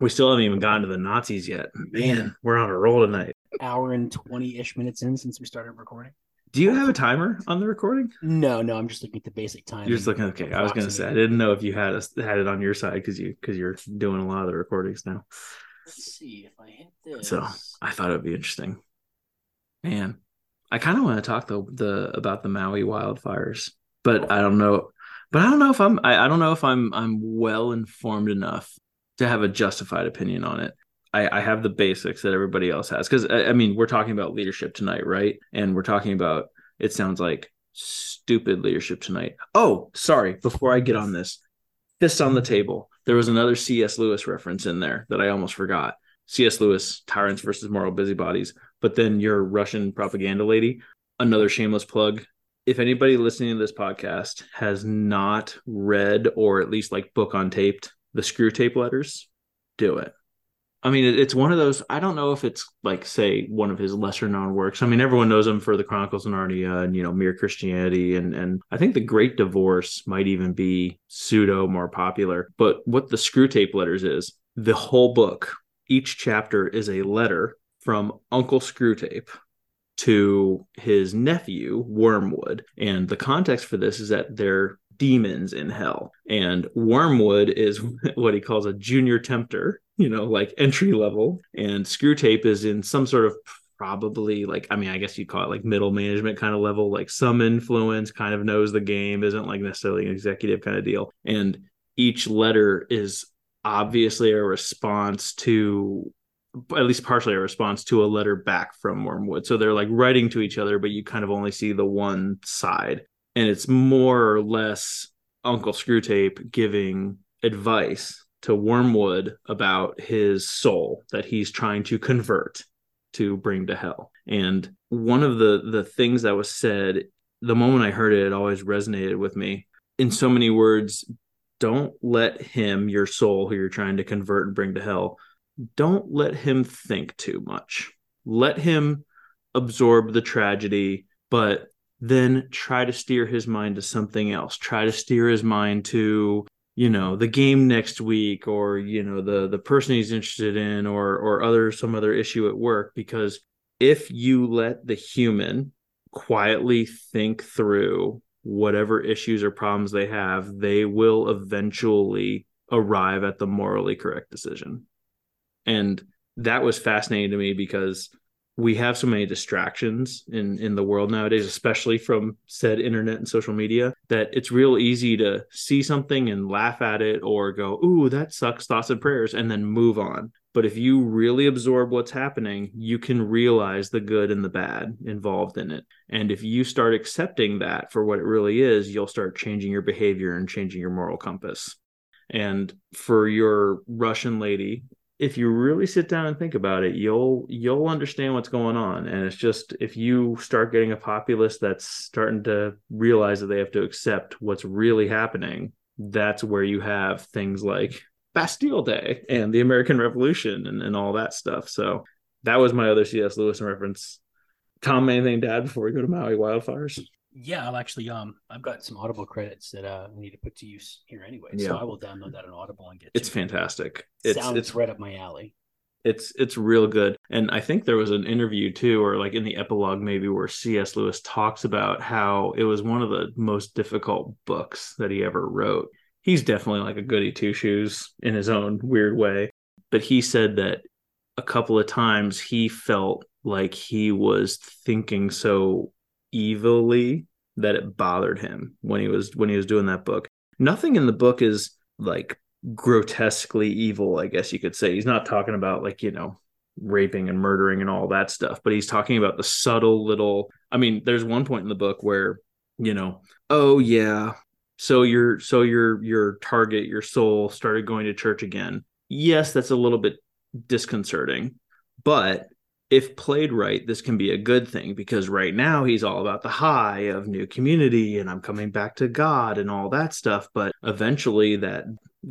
We still haven't even gotten to the Nazis yet. Man, we're on a roll tonight. Hour and 20 ish minutes in since we started recording. Do you have a timer on the recording? No, no, I'm just looking at the basic time. You're just looking. Okay, I was gonna say I didn't know if you had a, had it on your side because you because you're doing a lot of the recordings now. Let's see if I hit this. So I thought it would be interesting. Man, I kind of want to talk the the about the Maui wildfires, but I don't know. But I don't know if I'm. I, I don't know if I'm. I'm well informed enough to have a justified opinion on it. I, I have the basics that everybody else has because I, I mean we're talking about leadership tonight, right? And we're talking about. It sounds like stupid leadership tonight. Oh, sorry. Before I get on this, fist on the table. There was another C.S. Lewis reference in there that I almost forgot. C.S. Lewis, Tyrants versus Moral Busybodies. But then your Russian propaganda lady, another shameless plug. If anybody listening to this podcast has not read or at least like book on taped the Screwtape letters, do it. I mean, it's one of those. I don't know if it's like, say, one of his lesser known works. I mean, everyone knows him for the Chronicles of Narnia and you know, Mere Christianity, and and I think the Great Divorce might even be pseudo more popular. But what the Screwtape letters is, the whole book, each chapter is a letter from Uncle Screwtape to his nephew Wormwood, and the context for this is that they're demons in hell, and Wormwood is what he calls a junior tempter you know, like entry level. And Screwtape is in some sort of probably like I mean I guess you'd call it like middle management kind of level like some influence kind of knows the game isn't like necessarily an executive kind of deal. And each letter is obviously a response to at least partially a response to a letter back from Wormwood. So they're like writing to each other but you kind of only see the one side and it's more or less Uncle Screwtape giving advice to Wormwood about his soul that he's trying to convert to bring to hell. And one of the the things that was said the moment I heard it, it always resonated with me. In so many words, don't let him, your soul, who you're trying to convert and bring to hell, don't let him think too much. Let him absorb the tragedy, but then try to steer his mind to something else. Try to steer his mind to you know the game next week or you know the the person he's interested in or or other some other issue at work because if you let the human quietly think through whatever issues or problems they have they will eventually arrive at the morally correct decision and that was fascinating to me because we have so many distractions in in the world nowadays especially from said internet and social media that it's real easy to see something and laugh at it or go ooh that sucks thoughts and prayers and then move on. But if you really absorb what's happening you can realize the good and the bad involved in it. And if you start accepting that for what it really is you'll start changing your behavior and changing your moral compass. And for your russian lady if you really sit down and think about it, you'll you'll understand what's going on. And it's just if you start getting a populace that's starting to realize that they have to accept what's really happening, that's where you have things like Bastille Day and the American Revolution and, and all that stuff. So that was my other C.S. Lewis reference. Tom, anything to add before we go to Maui wildfires? Yeah, I'll actually um I've got some Audible credits that uh I need to put to use here anyway. Yeah. So I will download that on Audible and get It's to it. fantastic. It's Sounds it's right up my alley. it's it's real good and i think there was an interview too or like in the epilogue maybe where cs lewis talks about how it was one of the most difficult books that he ever wrote he's definitely like a goody two shoes in his own weird way but he said that a couple of times he felt like he was thinking so evilly that it bothered him when he was when he was doing that book nothing in the book is like grotesquely evil, I guess you could say. He's not talking about like, you know, raping and murdering and all that stuff, but he's talking about the subtle little I mean, there's one point in the book where, you know, oh yeah, so your so your your target, your soul started going to church again. Yes, that's a little bit disconcerting, but if played right, this can be a good thing because right now he's all about the high of new community and I'm coming back to God and all that stuff. But eventually, that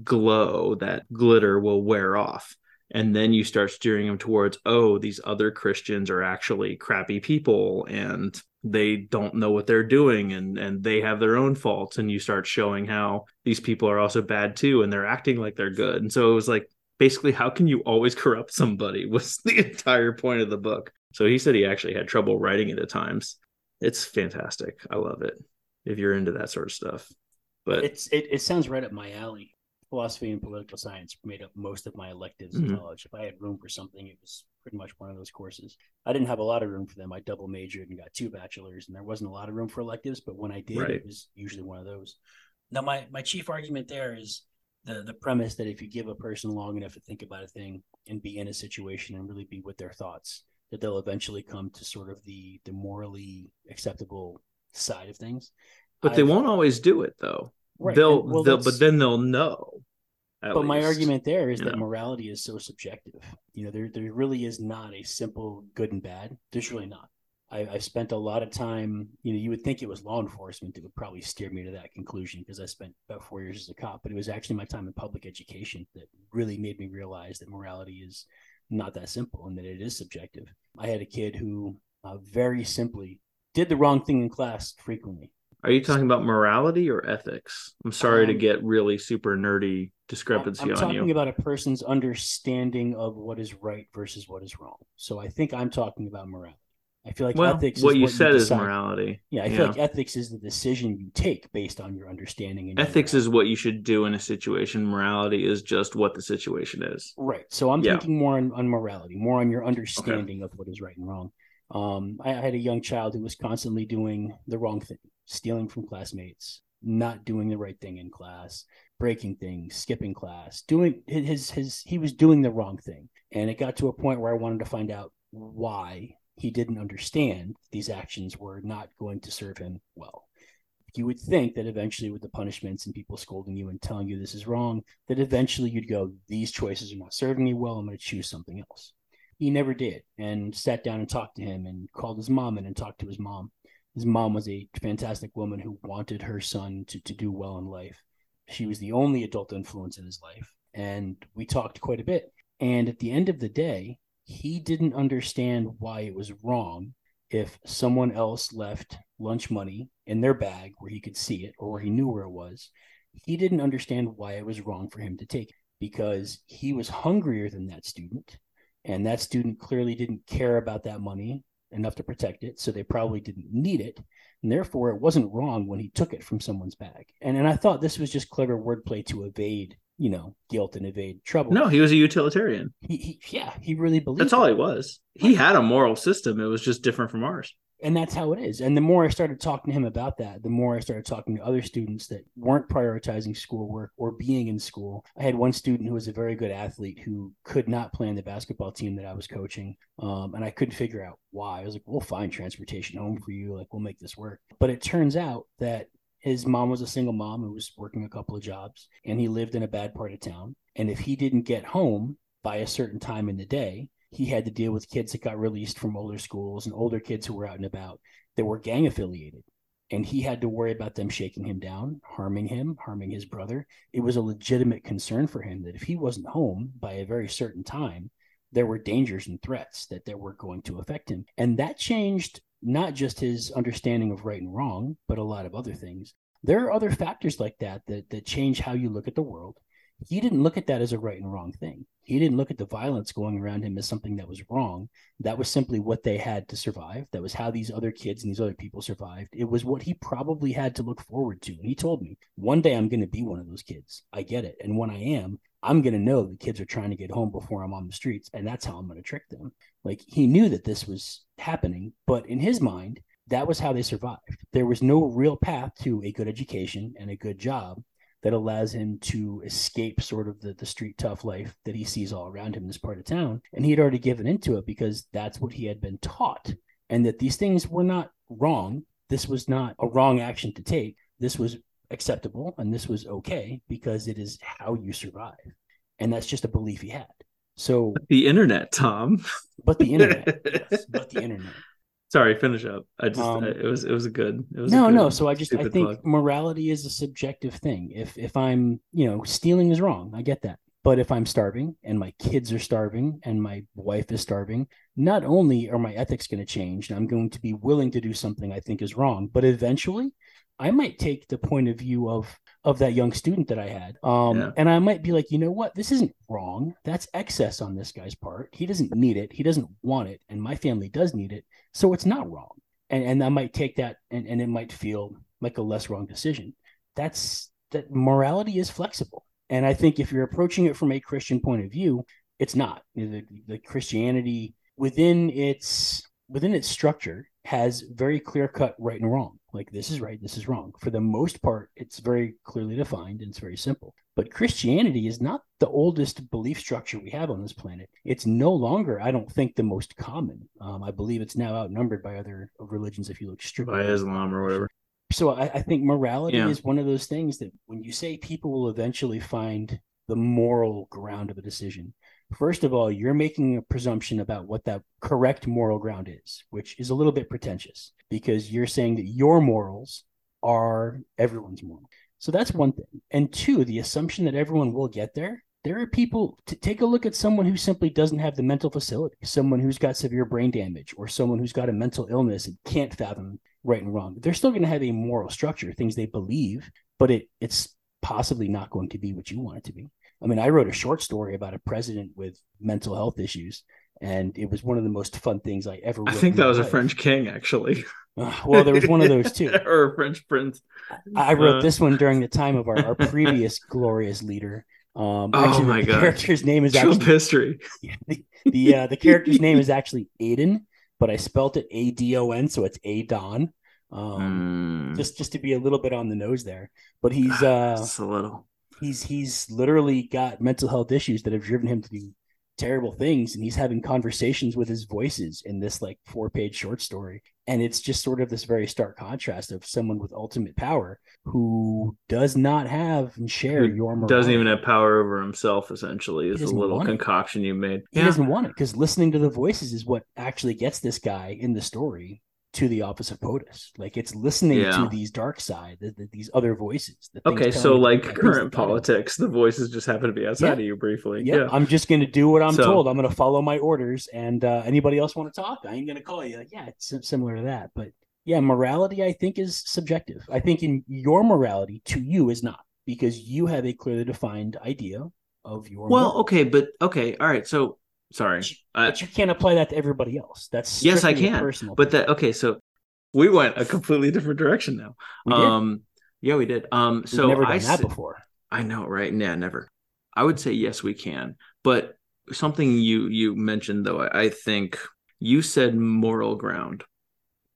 glow, that glitter will wear off. And then you start steering him towards, oh, these other Christians are actually crappy people and they don't know what they're doing and, and they have their own faults. And you start showing how these people are also bad too and they're acting like they're good. And so it was like, basically how can you always corrupt somebody was the entire point of the book. So he said he actually had trouble writing it at times. It's fantastic. I love it. If you're into that sort of stuff. But it's it, it sounds right up my alley. Philosophy and political science made up most of my electives in Mhm. college. If I had room for something, it was pretty much one of those courses. I didn't have a lot of room for them. I double majored and got two bachelors, and there wasn't a lot of room for electives. But when I did, Right. it was usually one of those. Now, my my chief argument there is the the premise that if you give a person long enough to think about a thing and be in a situation and really be with their thoughts, that they'll eventually come to sort of the the morally acceptable side of things. but they I've- won't always do it though. Right, They'll, well, they'll but then they'll know. at but my argument there is you that know. morality is so subjective. You know, there there really is not a simple good and bad. There's really not. I, I've spent a lot of time. You know, you would think it was law enforcement that would probably steer me to that conclusion because I spent about four years as a cop. But it was actually my time in public education that really made me realize that morality is not that simple and that it is subjective. I had a kid who uh, very simply did the wrong thing in class frequently. Are you talking about morality or ethics? I'm sorry to Um, get really super nerdy discrepancy I'm on talking about a person's understanding of what is right versus what is wrong. So I think I'm talking about morality. I feel like well, ethics. what is you what you said is morality. Yeah, I feel like ethics is the decision you take based on your understanding. And ethics morality. is what you should do in a situation. Morality is just what the situation is. right. So I'm Yeah. thinking more on, on morality, more on your understanding of what is right and wrong. Um, I, I had a young child who was constantly doing the wrong thing, stealing from classmates, not doing the right thing in class, breaking things, skipping class, doing his his, his he was doing the wrong thing. And it got to a point where I wanted to find out why he didn't understand these actions were not going to serve him well. You would think that eventually, with the punishments and people scolding you and telling you this is wrong, that eventually you'd go, These choices are not serving me well. I'm going to choose something else. He never did and sat down and talked to him and called his mom in and talked to his mom. His mom was a fantastic woman who wanted her son to, to do well in life. She was the only adult influence in his life. And we talked quite a bit. And at the end of the day, he didn't understand why it was wrong if someone else left lunch money in their bag where he could see it or where he knew where it was. He didn't understand why it was wrong for him to take it because he was hungrier than that student. And that student clearly didn't care about that money enough to protect it. So they probably didn't need it. And therefore, it wasn't wrong when he took it from someone's bag. And, and I thought this was just clever wordplay to evade, you know, guilt and evade trouble. No, he was a utilitarian. He, he yeah, he really believed That's all it. he was. He had a moral system. It was just different from ours. and that's how it is. And the more I started talking to him about that, the more I started talking to other students that weren't prioritizing schoolwork or being in school. I had one student who was a very good athlete who could not play in the basketball team that I was coaching. Um, and I couldn't figure out why. I was like, we'll find transportation home for you. Like, we'll make this work. But it turns out that his mom was a single mom who was working a couple of jobs and he lived in a bad part of town. And if he didn't get home by a certain time in the day, he had to deal with kids that got released from older schools and older kids who were out and about that were gang affiliated. And he had to worry about them shaking him down, harming him, harming his brother. It was a legitimate concern for him that if he wasn't home by a very certain time, there were dangers and threats that, were going to affect him. And that changed not just his understanding of right and wrong, but a lot of other things. There are other factors like that that, that change how you look at the world he didn't look at that as a right and wrong thing. He didn't look at the violence going around him as something that was wrong. That was simply what they had to survive. That was how these other kids and these other people survived. It was what he probably had to look forward to. And he told me, one day I'm going to be one of those kids. I get it. And when I am, I'm going to know the kids are trying to get home before I'm on the streets. And that's how I'm going to trick them. Like he knew that this was happening, but in his mind, that was how they survived. There was no real path to a good education and a good job that allows him to escape sort of the, the street tough life that he sees all around him in this part of town. And he had already given into it because that's what he had been taught. And that these things were not wrong. This was not a wrong action to take. This was acceptable and this was okay because it is how you survive. And that's just a belief he had. So, The internet, Tom. but the internet, yes, but the internet. Sorry, finish up. I just Um, I- it was it was a good. It was no good, no so i just i think plug. morality is a subjective thing if if i'm you know stealing is wrong i get that but if i'm starving and my kids are starving and my wife is starving not only are my ethics going to change and i'm going to be willing to do something i think is wrong but eventually I might take the point of view of of that young student that I had. Um, yeah. and I might be like, you know what, this isn't wrong. That's excess on this guy's part. He doesn't need it. He doesn't want it, and my family does need it. So it's not wrong. And and I might take that, and and it might feel like a less wrong decision. That's that morality is flexible. And I think if you're approaching it from a Christian point of view, it's not. The, the Christianity within its within its structure has very clear cut right and wrong. Like this is right, this is wrong. For the most part, it's very clearly defined and it's very simple. But Christianity is not the oldest belief structure we have on this planet. It's no longer, I don't think, the most common. Um, I believe it's now outnumbered by other religions if you look strictly by Islam or whatever. So I, I think morality yeah. is one of those things that when you say people will eventually find the moral ground of a decision, First of all, you're making a presumption about what that correct moral ground is, which is a little bit pretentious because you're saying that your morals are everyone's moral. So that's one thing. And two, the assumption that everyone will get there. There are people to take a look at someone who simply doesn't have the mental facility, someone who's got severe brain damage, or someone who's got a mental illness and can't fathom right and wrong. They're still going to have a moral structure, things they believe, but it it's possibly not going to be what you want it to be. I mean, I wrote a short story about a president with mental health issues, and it was one of the most fun things I ever. I think that was life. a French king, actually. Uh, well, there was one of those too, or a French prince. I wrote uh, this one during the time of our, our previous glorious leader. Um, oh actually, my the god! Character's name is actually history. The the, uh, the character's name is actually Aiden, but I spelt it A D O N, so it's A Don. Um, mm. just just to be a little bit on the nose there, but he's uh, just a little he's he's literally got mental health issues that have driven him to do terrible things and he's having conversations with his voices in this like four page short story and it's just sort of this very stark contrast of someone with ultimate power who does not have and share who your morality. doesn't even have power over himself essentially is a little concoction you made he yeah. doesn't want it because listening to the voices is what actually gets this guy in the story to the office of POTUS. Like it's listening yeah. to these dark side, the, the, these other voices. Okay, so like current politics, the voices just happen to be outside yeah. of you briefly. Yeah. I'm just going to do what I'm so, told. I'm going to follow my orders. And uh, anybody else want to talk? I ain't going to call you. Yeah, it's similar to that. But yeah, morality I think is subjective. I think in your morality to you is not because you have a clearly defined idea of your. Well, okay, but okay, all right. So Sorry, but you can't apply that to everybody else. That's yes, I can. Personal but that okay, so we went a completely different direction now. Um, yeah, we did. Um, so We've never done I that before. I know, right? Yeah, never. I would say yes, we can. But something you you mentioned though, I, I think you said moral ground.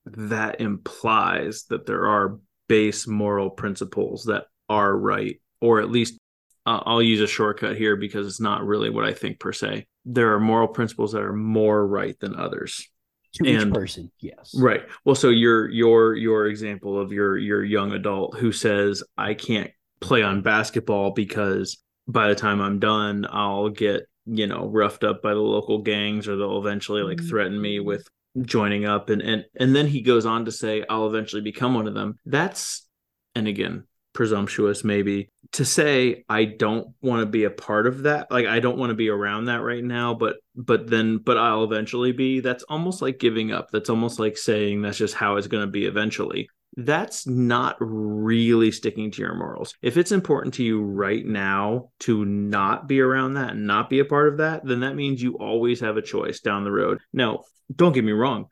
That implies that there are base moral principles that are right, or at least uh, I'll use a shortcut here because it's not really what I think per se there are moral principles that are more right than others. To and, each person yes. Right. Well so your your your example of your your young adult who says i can't play on basketball because by the time i'm done i'll get you know roughed up by the local gangs or they'll eventually like threaten me mm-hmm. with joining up. And and and then he goes on to say i'll eventually become one of them. That's and again presumptuous maybe to say I don't want to be a part of that. Like I don't want to be around that right now, but but then but I'll eventually be. That's almost like giving up. That's almost like saying that's just how it's going to be eventually. That's not really sticking to your morals. If it's important to you right now to not be around that and not be a part of that, then that means you always have a choice down the road. Now, don't get me wrong.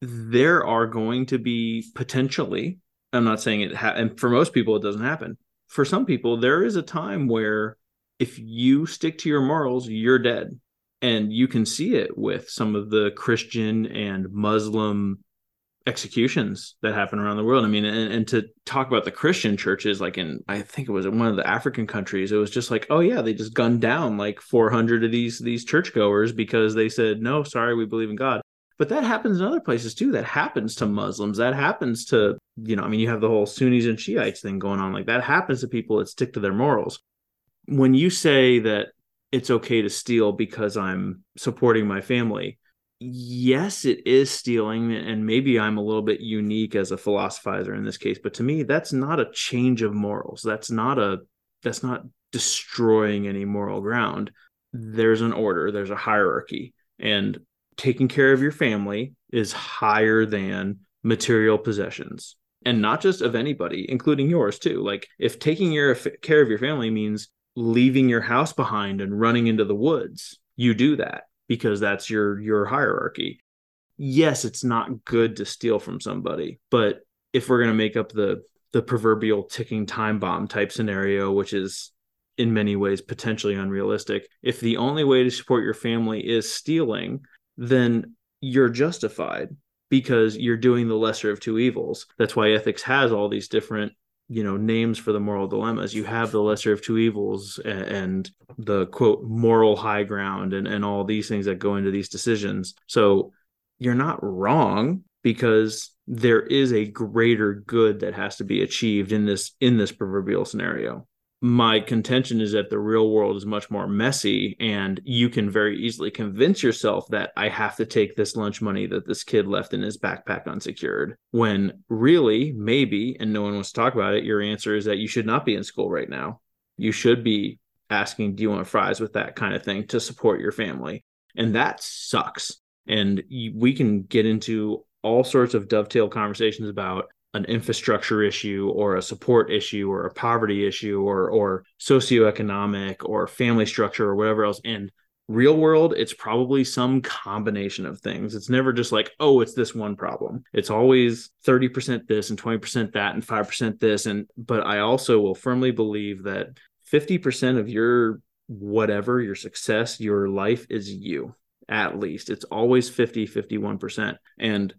There are going to be potentially I'm not saying it, ha- and for most people, it doesn't happen. For some people, there is a time where if you stick to your morals, you're dead. And you can see it with some of the Christian and Muslim executions that happen around the world. I mean, and, and, to talk about the Christian churches, like in, I think it was in one of the African countries, it was just like, oh yeah, they just gunned down like 400 of these these churchgoers because they said, no, sorry, we believe in God. But that happens in other places too. That happens to Muslims. That happens to, you know, I mean, you have the whole Sunnis and Shiites thing going on. Like that happens to people that stick to their morals. When you say that it's okay to steal because I'm supporting my family, yes, it is stealing. And maybe I'm a little bit unique as a philosophizer in this case. But to me, that's not a change of morals. That's not a, that's not destroying any moral ground. There's an order, there's a hierarchy. And taking care of your family is higher than material possessions. and not just of anybody, including yours too. Like if taking your care of your family means leaving your house behind and running into the woods, you do that because that's your your hierarchy. Yes, it's not good to steal from somebody, but if we're going to make up the the proverbial ticking time bomb type scenario, which is in many ways potentially unrealistic, if the only way to support your family is stealing, then you're justified because you're doing the lesser of two evils. That's why ethics has all these different you know names for the moral dilemmas. You have the lesser of two evils and, and, the quote moral high ground and, and all these things that go into these decisions. So you're not wrong because there is a greater good that has to be achieved in this in this proverbial scenario my contention is that the real world is much more messy and you can very easily convince yourself that I have to take this lunch money that this kid left in his backpack unsecured when really maybe and no one wants to talk about it your answer is that you should not be in school right now. You should be asking do you want fries? with that kind of thing to support your family. And that sucks. And we can get into all sorts of dovetail conversations about an infrastructure issue or a support issue or a poverty issue or or socioeconomic or family structure or whatever else. And real world it's probably some combination of things. It's never just like oh it's this one problem. It's always 30% this and 20% that and 5% this. And but i also will firmly believe that 50% of your whatever your success your life is you at least. It's always 50 51% and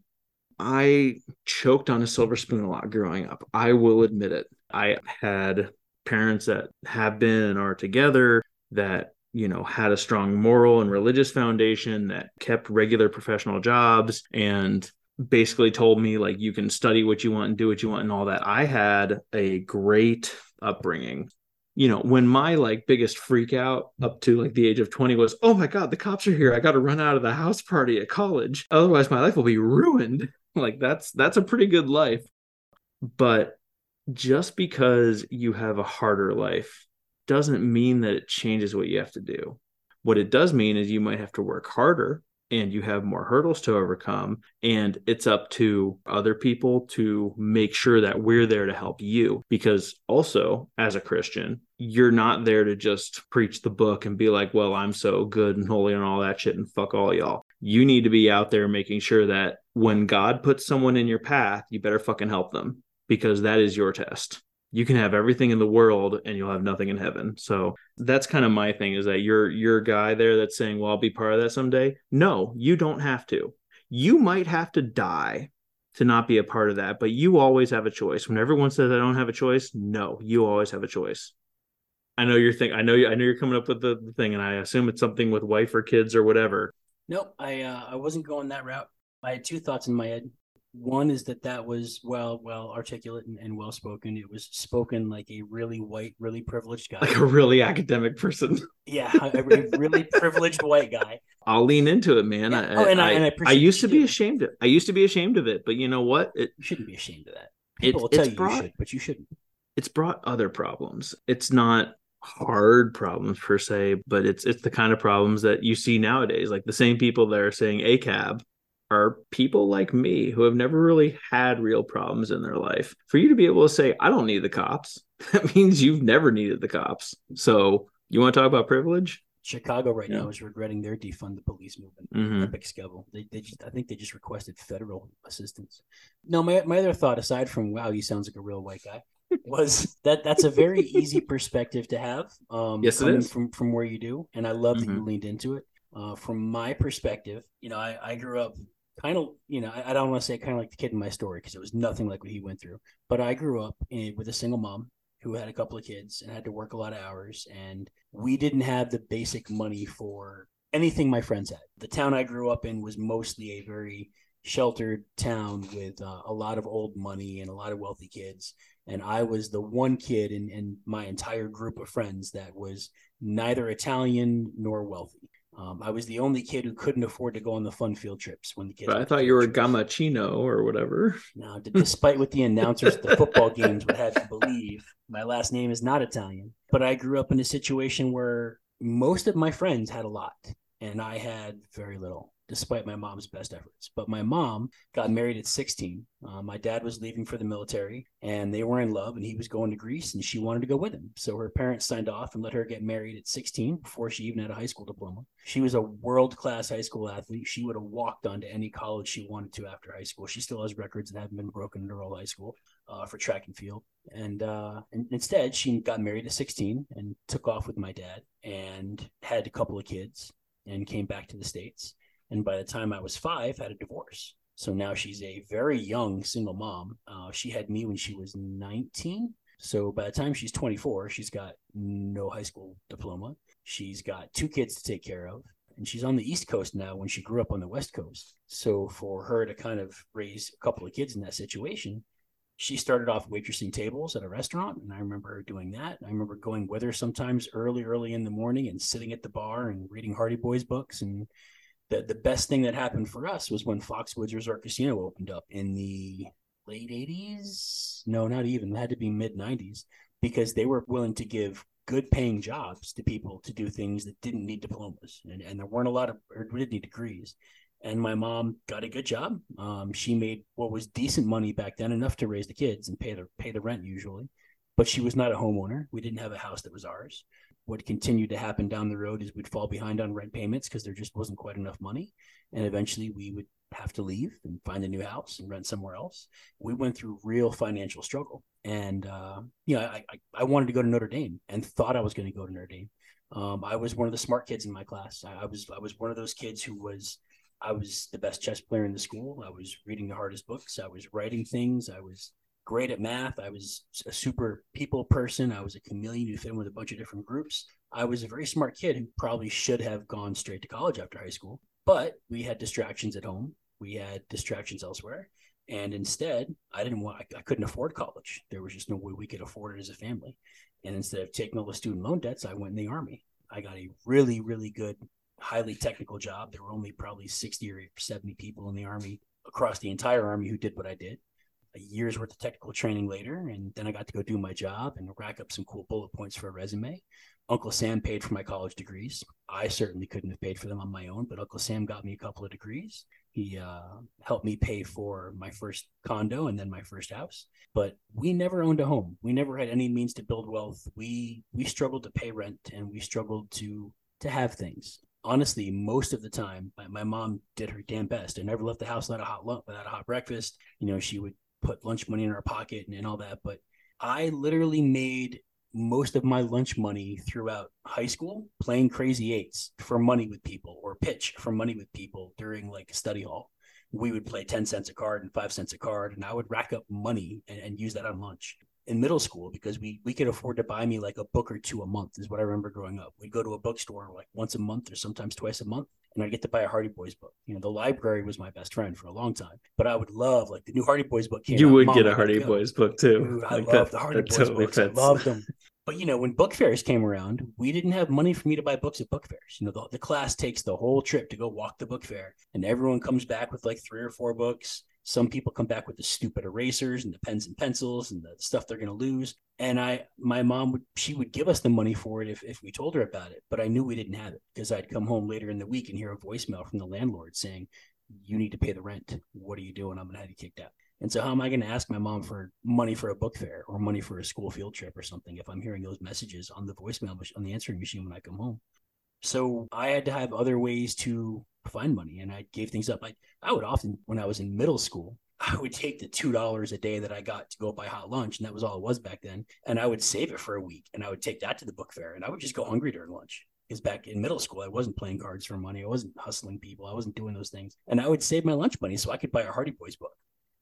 I choked on a silver spoon a lot growing up. I will admit it. I had parents that have been and are together that you know had a strong moral and religious foundation that kept regular professional jobs and basically told me like you can study what you want and do what you want and all that. I had a great upbringing. You know when my like biggest freak out up to like the age of 20 was oh my god the cops are here. I got to run out of the house party at college. Otherwise my life will be ruined like that's that's a pretty good life. But just because you have a harder life doesn't mean that it changes what you have to do. What it does mean is you might have to work harder and you have more hurdles to overcome. And it's up to other people to make sure that we're there to help you. Because also, as a Christian, you're not there to just preach the book and be like, well, I'm so good and holy and all that shit and fuck all y'all. You need to be out there making sure that when God puts someone in your path, you better fucking help them because that is your test. You can have everything in the world and you'll have nothing in heaven. So that's kind of my thing is that you're you're a guy there that's saying, Well, I'll be part of that someday. No, you don't have to. You might have to die to not be a part of that, but you always have a choice. When everyone says I don't have a choice, no, you always have a choice. I know you're think I know you I know you're coming up with the, the thing, and I assume it's something with wife or kids or whatever. Nope, I uh, I wasn't going that route. I had two thoughts in my head. One is that that was well, well articulate and, and well spoken. It was spoken like a really white, really privileged guy, like a really academic person. Yeah, a, a really privileged white guy. I'll lean into it, man. Yeah. I, oh, and I, I, and I, I used to be ashamed of. I used to be ashamed of it, but you know what? It, you shouldn't be ashamed of that. People will tell you brought, you should, but you shouldn't. It's brought other problems. It's not hard problems per se, but it's it's the kind of problems that you see nowadays. Like the same people that are saying ACAB are people like me who have never really had real problems in their life. For you to be able to say, I don't need the cops, that means you've never needed the cops. So you want to talk about privilege? Chicago right yeah. now is regretting their defund the police movement. Mm-hmm. Epic scandal. They, they just, I think they just requested federal assistance. No, my, my other thought, aside from wow, he sounds like a real white guy, was that that's a very easy perspective to have. Um, yes, it is. from from where you do, and I love mm-hmm. that you mm-hmm. leaned into it. Uh, from my perspective, you know, I, I grew up kind of, you know, I, I don't want to say kind of like the kid in my story because it was nothing like what he went through. But I grew up in, with a single mom who had a couple of kids and had to work a lot of hours, and we didn't have the basic money for anything my friends had. The town I grew up in was mostly a very sheltered town with uh, a lot of old money and a lot of wealthy kids. And I was the one kid in, in my entire group of friends that was neither Italian nor wealthy. Um, I was the only kid who couldn't afford to go on the fun field trips when the kids. But I thought you were Gamachino or whatever. No, despite what the announcers at the football games would have to believe, my last name is not Italian. But I grew up in a situation where most of my friends had a lot, and I had very little despite my mom's best efforts. But my mom got married at 16. Uh, my dad was leaving for the military and they were in love and he was going to Greece and she wanted to go with him. So her parents signed off and let her get married at 16 before she even had a high school diploma. She was a world class high school athlete. She would have walked onto any college she wanted to after high school. She still has records that haven't been broken in her whole high school. Uh, for track and field, and, uh, and instead she got married at 16 and took off with my dad and had a couple of kids and came back to the states and by the time I was five, had a divorce. So now she's a very young single mom. Uh, she had me when she was 19. So by the time she's 24, she's got no high school diploma. She's got two kids to take care of. And she's on the East Coast now when she grew up on the West Coast. So for her to kind of raise a couple of kids in that situation, she started off waitressing tables at a restaurant. And I remember her doing that. I remember going with her sometimes early, early in the morning and sitting at the bar and reading Hardy Boys books and the the best thing that happened for us was when Foxwoods Resort Casino opened up in the late 80s. No, not even. It had to be mid 90s because they were willing to give good paying jobs to people to do things that didn't need diplomas. And, and there weren't a lot of or didn't need degrees. And my mom got a good job. Um, she made what was decent money back then enough to raise the kids and pay the pay the rent usually. But she was not a homeowner. We didn't have a house that was ours what continued to happen down the road is we'd fall behind on rent payments because there just wasn't quite enough money. And eventually we would have to leave and find a new house and rent somewhere else. We went through real financial struggle. And, uh, you know, I, I, I, wanted to go to Notre Dame and thought I was going to go to Notre Dame. Um, I was one of the smart kids in my class. I, I was, I was one of those kids who was, I was the best chess player in the school. I was reading the hardest books. I was writing things. I was great at math. I was a super people person. I was a chameleon who fit in with a bunch of different groups. I was a very smart kid who probably should have gone straight to college after high school, but we had distractions at home. We had distractions elsewhere. And instead, I didn't want, I, I couldn't afford college. There was just no way we could afford it as a family. And instead of taking all the student loan debts, I went in the army. I got a really, really good, highly technical job. There were only probably 60 or 70 people in the army across the entire army who did what I did a year's worth of technical training later, and then I got to go do my job and rack up some cool bullet points for a resume. Uncle Sam paid for my college degrees. I certainly couldn't have paid for them on my own, but Uncle Sam got me a couple of degrees. He uh, helped me pay for my first condo and then my first house. But we never owned a home. We never had any means to build wealth. We we struggled to pay rent and we struggled to to have things honestly, most of the time, my, my, mom did her damn best. I never left the house without a hot lunch, without a hot breakfast. You know, she would put lunch money in our pocket and, and all that. But I literally made most of my lunch money throughout high school playing crazy eights for money with people or pitch for money with people during like a study hall. We would play 10 cents a card and five cents a card, and I would rack up money and, and use that on lunch in middle school because we we could afford to buy me like a book or two a month is what I remember growing up. We'd go to a bookstore like once a month or sometimes twice a month and I'd get to buy a Hardy Boys book. You know, the library was my best friend for a long time, but I would love like the new Hardy Boys book came. You out, would get a Hardy Boys book too. I like love the Hardy Boys totally books. Fits. I loved them. But you know, when book fairs came around, we didn't have money for me to buy books at book fairs. You know, the, the class takes the whole trip to go walk the book fair, and everyone comes back with like three or four books. Some people come back with the stupid erasers and the pens and pencils and the stuff they're going to lose. And I, my mom would, she would give us the money for it if, if we told her about it. But I knew we didn't have it because I'd come home later in the week and hear a voicemail from the landlord saying, you need to pay the rent. What are you doing? I'm going to have you kicked out. And so, how am I going to ask my mom for money for a book fair or money for a school field trip or something if I'm hearing those messages on the voicemail on the answering machine when I come home? So I had to have other ways to find money, and I gave things up. I I would often, when I was in middle school, I would take the two dollars a day that I got to go buy hot lunch, and that was all it was back then. And I would save it for a week, and I would take that to the book fair, and I would just go hungry during lunch. Because back in middle school, I wasn't playing cards for money, I wasn't hustling people, I wasn't doing those things, and I would save my lunch money so I could buy a Hardy Boys book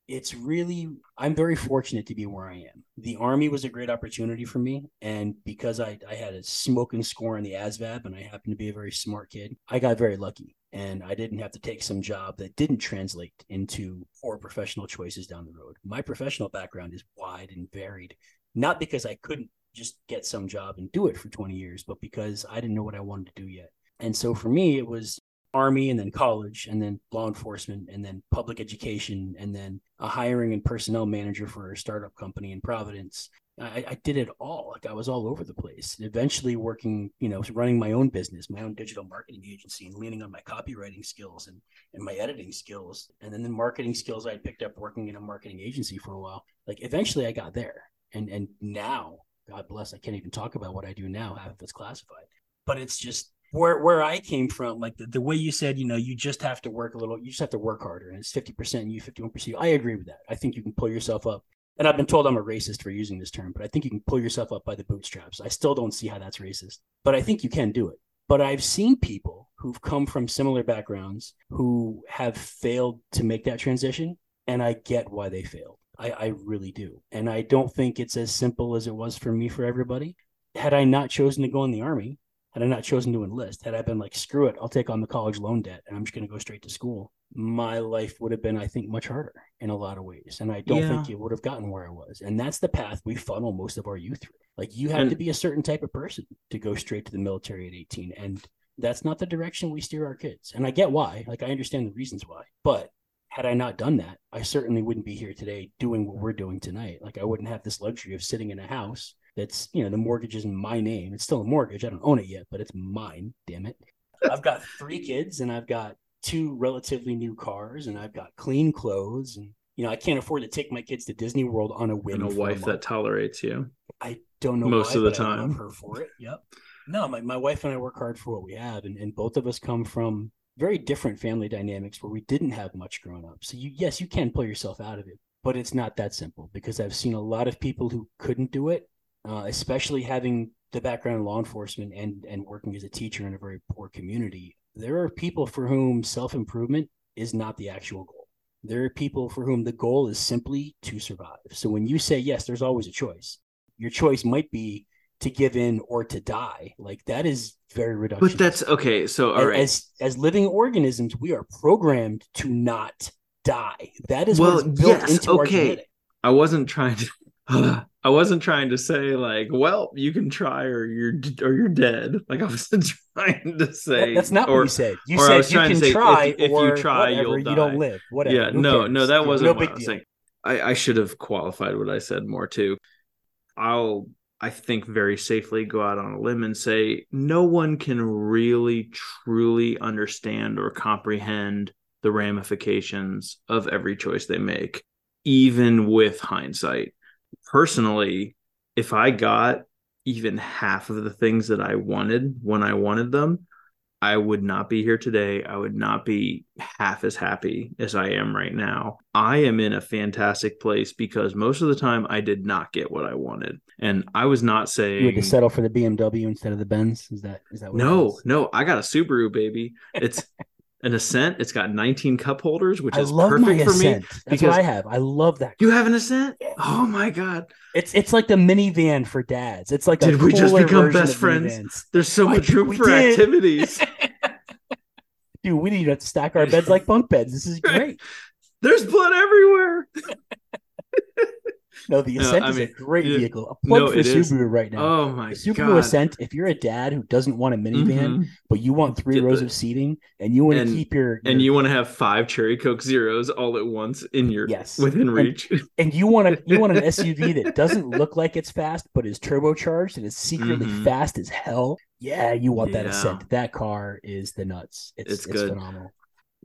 it's really i'm very fortunate to be where i am the army was a great opportunity for me and because i, I had a smoking score in the asvab and i happened to be a very smart kid i got very lucky and i didn't have to take some job that didn't translate into poor professional choices down the road. My professional background is wide and varied not because i couldn't just get some job and do it for 20 years but because i didn't know what i wanted to do yet. And so for me it was army and then college and then law enforcement and then public education and then a hiring and personnel manager for a startup company in Providence I, I did it all. Like I was all over the place. And Eventually, working, you know, running my own business, my own digital marketing agency, and leaning on my copywriting skills and and my editing skills, and then the marketing skills I picked up working in a marketing agency for a while. Like eventually, I got there, and and now, God bless, I can't even talk about what I do now, half of it's classified. But it's just where where I came from, like the, the way you said, you know, you just have to work a little, you just have to work harder, and it's fifty percent you, fifty one percent. I agree with that. I think you can pull yourself up and I've been told I'm a racist for using this term, but I think you can pull yourself up by the bootstraps. I still don't see how that's racist, but I think you can do it. But I've seen people who've come from similar backgrounds who have failed to make that transition, and I get why they failed. I, I really do. And I don't think it's as simple as it was for me for everybody. Had I not chosen to go in the army, had I not chosen to enlist, had I been like, screw it, I'll take on the college loan debt and I'm just going to go straight to school, my life would have been, I think, much harder in a lot of ways. And I don't yeah. think it would have gotten where I was. And that's the path we funnel most of our youth through. Like, you have and, to be a certain type of person to go straight to the military at 18. And that's not the direction we steer our kids. And I get why. Like, I understand the reasons why. But had I not done that, I certainly wouldn't be here today doing what we're doing tonight. Like, I wouldn't have this luxury of sitting in a house that's you know the mortgage is in my name. It's still a mortgage. I don't own it yet, but it's mine. Damn it! I've got three kids, and I've got two relatively new cars, and I've got clean clothes, and you know I can't afford to take my kids to Disney World on a whim. And a wife a that tolerates you. I don't know most why, of the time. I love her for it. Yep. No, my, my wife and I work hard for what we have, and, and both of us come from very different family dynamics where we didn't have much growing up. So you yes, you can pull yourself out of it, but it's not that simple because I've seen a lot of people who couldn't do it uh, especially having the background in law enforcement and and working as a teacher in a very poor community. There are people for whom self improvement is not the actual goal. There are people for whom the goal is simply to survive. So when you say yes, there's always a choice. Your choice might be to give in or to die. Like that is very reductive. But that's okay. So all right. As as living organisms, we are programmed to not die. That is well, built yes, into okay. our genetic. I wasn't trying to I wasn't trying to say like, well, you can try or you're or you're dead. Like I wasn't trying to say. That's not or, what you said. You said you can try, if, if you try, whatever, you'll die. You don't live. Whatever. Yeah, Who no, cares? no, that wasn't no what I was saying. I, I should have qualified what I said more too. I'll, I think, very safely go out on a limb and say no one can really truly understand or comprehend the ramifications of every choice they make, even with hindsight personally, if I got even half of the things that I wanted when I wanted them, I would not be here today. I would not be half as happy as I am right now. I am in a fantastic place because most of the time I did not get what I wanted. And I was not saying you had to settle for the BMW instead of the Benz. Is that is that no, no, I got a Subaru baby. It's an Ascent. It's got 19 cup holders, which I is perfect for Ascent. me. That's because what I have. I love that. You have an Ascent? Oh my god! It's it's like the minivan for dads. It's like did we just become best friends? Minivans. There's so much room for did. activities. Dude, we need to stack our beds like bunk beds. This is great. There's blood everywhere. No, the Ascent no, is mean, a great it, vehicle. A plug no, for Subaru is. right now. Oh my the Subaru God. Ascent. If you're a dad who doesn't want a minivan, mm-hmm. but you want three Get rows the, of seating, and you want to keep your, your, and you want to have five Cherry Coke Zeros all at once in your yes within reach, and, and you want to you want an SUV that doesn't look like it's fast, but is turbocharged and is secretly mm-hmm. fast as hell. Yeah, you want that Ascent. That car is the nuts. It's, it's, it's good. phenomenal.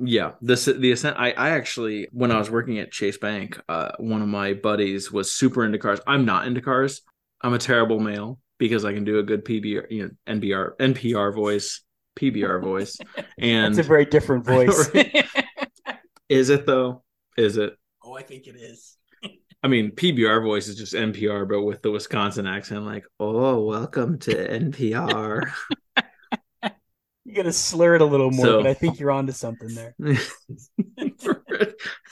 Yeah, this the ascent. I I actually when I was working at Chase Bank, uh, one of my buddies was super into cars. I'm not into cars. I'm a terrible male because I can do a good PBR, you know, NBR, NPR voice, PBR voice, and it's a very different voice. is it though? Is it? Oh, I think it is. I mean, PBR voice is just NPR, but with the Wisconsin accent, like, oh, welcome to NPR. You got to slur it a little more, so, but I think you're onto something there.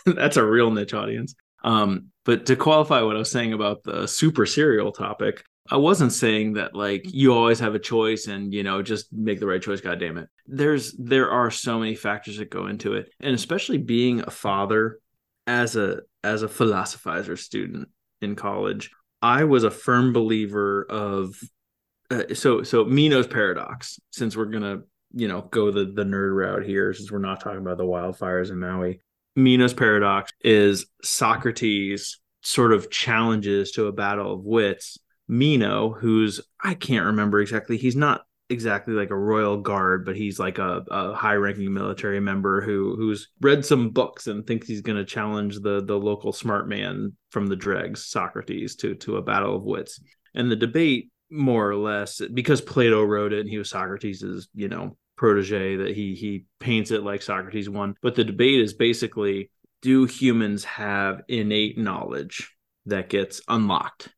That's a real niche audience. Um, but to qualify what I was saying about the super serial topic, I wasn't saying that like you always have a choice and you know just make the right choice. God damn it. There's there are so many factors that go into it, and especially being a father as a as a philosophizer student in college, I was a firm believer of uh, so so Meno's paradox. Since we're gonna you know go the the nerd route here since we're not talking about the wildfires in Maui. Meno's paradox is Socrates sort of challenges to a battle of wits. Mino, who's I can't remember exactly, he's not exactly like a royal guard, but he's like a, a high-ranking military member who who's read some books and thinks he's going to challenge the the local smart man from the dregs, Socrates, to to a battle of wits. And the debate, more or less, because Plato wrote it and he was Socrates's, you know, protege, that he he paints it like Socrates won. But the debate is basically: Do humans have innate knowledge that gets unlocked,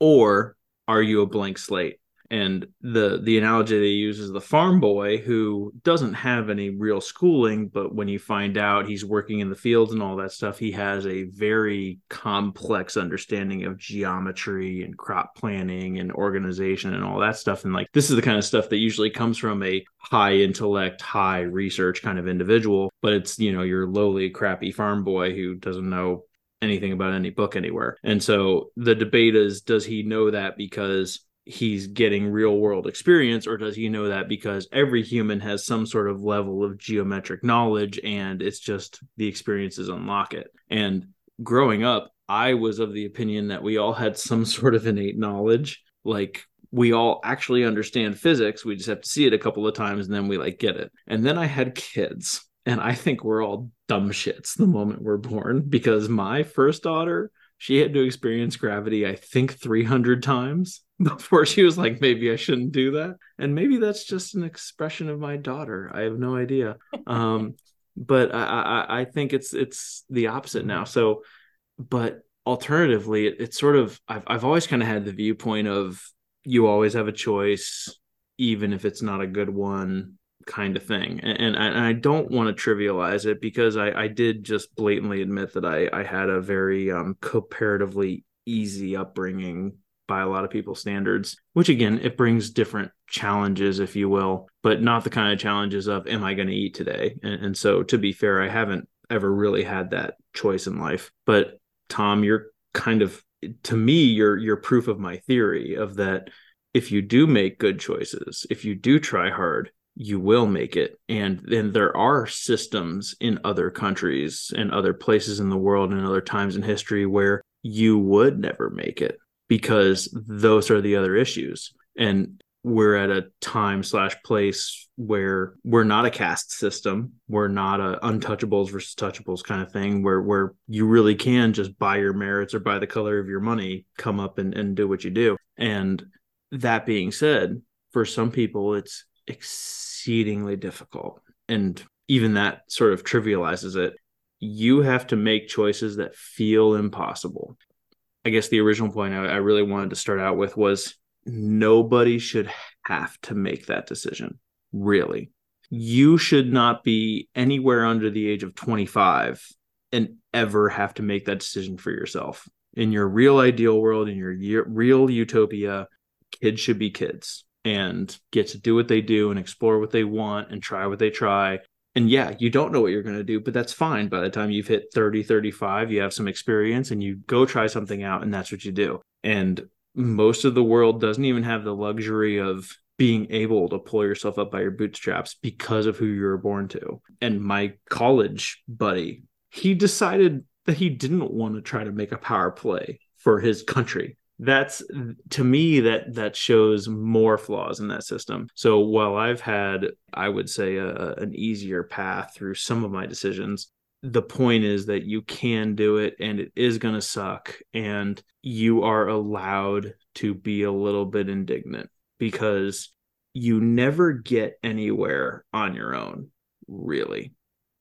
or are you a blank slate? And the the analogy they use is the farm boy who doesn't have any real schooling but when you find out he's working in the fields and all that stuff he has a very complex understanding of geometry and crop planning and organization and all that stuff. And like this is the kind of stuff that usually comes from a high intellect high research kind of individual but it's you know your lowly crappy farm boy who doesn't know anything about any book anywhere. And so the debate is does he know that because he's getting real world experience or does he know that because every human has some sort of level of geometric knowledge and it's just the experiences unlock it? And growing up i was of the opinion that we all had some sort of innate knowledge. Like we all actually understand physics we just have to see it a couple of times and then we like get it. And then i had kids and i think we're all dumb shits the moment we're born because my first daughter she had to experience gravity i think 300 times before she was like maybe i shouldn't do that. And maybe that's just an expression of my daughter. I have no idea. Um but I, I i think it's it's the opposite now. So but alternatively it, it's sort of i've, I've always kind of had the viewpoint of you always have a choice even if it's not a good one kind of thing and, and, and i don't want to trivialize it because i i did just blatantly admit that i i had a very um comparatively easy upbringing by a lot of people's standards, which again, it brings different challenges, if you will, but not the kind of challenges of, am I going to eat today? And, and, so, to be fair, I haven't ever really had that choice in life. But Tom, you're kind of, to me, you're, you're proof of my theory of that if you do make good choices, if you do try hard, you will make it. And then there are systems in other countries and other places in the world and other times in history where you would never make it because those are the other issues. And we're at a time slash place where we're not a caste system. We're not a untouchables versus touchables kind of thing where where you really can just buy your merits or by the color of your money, come up and, and do what you do. And that being said, for some people it's exceedingly difficult. And even that sort of trivializes it. You have to make choices that feel impossible. I guess the original point I, I really wanted to start out with was nobody should have to make that decision. Really. You should not be anywhere under the age of 25 and ever have to make that decision for yourself. In your real ideal world, in your real utopia, kids should be kids and get to do what they do and explore what they want and try what they try and yeah, you don't know what you're going to do, but that's fine. By the time you've hit 30, 35, you have some experience and you go try something out, and that's what you do. And most of the world doesn't even have the luxury of being able to pull yourself up by your bootstraps because of who you were born to. And my college buddy, he decided that he didn't want to try to make a power play for his country that's to me that that shows more flaws in that system. So while i've had i would say a, an easier path through some of my decisions the point is that you can do it and it is going to suck and you are allowed to be a little bit indignant because you never get anywhere on your own really.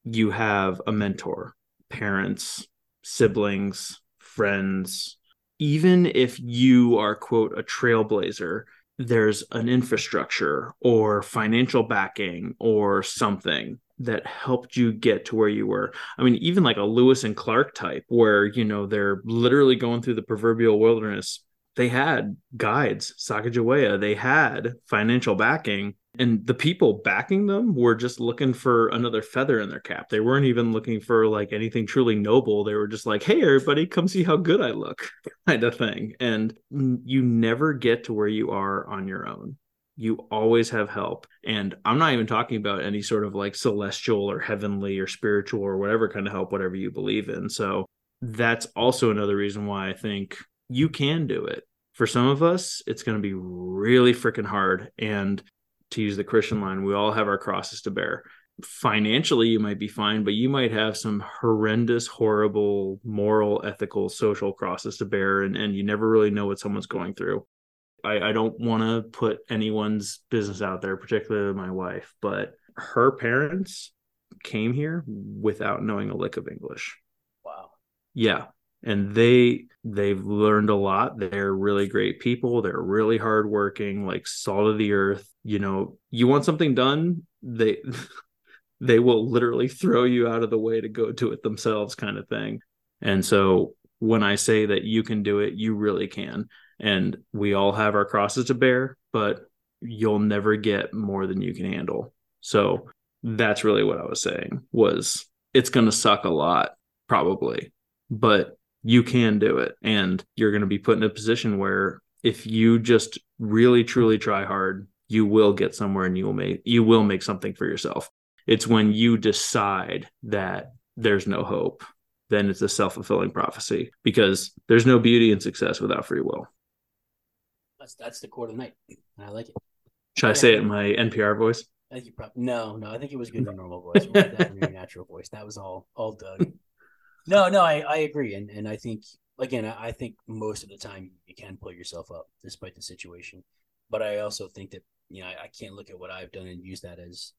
You have a mentor parents siblings friends even if you are quote a trailblazer there's an infrastructure or financial backing or something that helped you get to where you were. I mean, even like a Lewis and Clark type, where, you know, they're literally going through the proverbial wilderness. They had guides, Sacagawea, they had financial backing and the people backing them were just looking for another feather in their cap. They weren't even looking for like anything truly noble. They were just like, "Hey, everybody, come see how good I look," kind of thing. And you never get to where you are on your own. You always have help. And I'm not even talking about any sort of like celestial or heavenly or spiritual or whatever kind of help, whatever you believe in. So that's also another reason why I think you can do it. For some of us, it's going to be really freaking hard. And to use the Christian line, we all have our crosses to bear. Financially, you might be fine, but you might have some horrendous, horrible, moral, ethical, social crosses to bear. And, and you never really know what someone's going through. I, I don't want to put anyone's business out there, particularly my wife, but her parents came here without knowing a lick of English. Wow. Yeah. And they they've learned a lot. They're really great people. They're really hardworking, like salt of the earth. You know, you want something done, they they will literally throw you out of the way to go do it themselves, kind of thing. And so when I say that you can do it, you really can. And we all have our crosses to bear but you'll never get more than you can handle. So that's really what i was saying was it's going to suck a lot probably but you can do it. And you're going to be put in a position where if you just really truly try hard you will get somewhere and you will make you will make something for yourself it's when you decide that there's no hope then it's a self-fulfilling prophecy because there's no beauty in success without free will that's that's the quote of the night. I like it. Should I say it in my NPR voice? I think you probably no, no. I think it was good in your normal voice, that your natural voice. That was all, all Doug. no, no, I, I agree, and and I think again, I, I think most of the time you can pull yourself up despite the situation, but I also think that you know I, I can't look at what I've done and use that as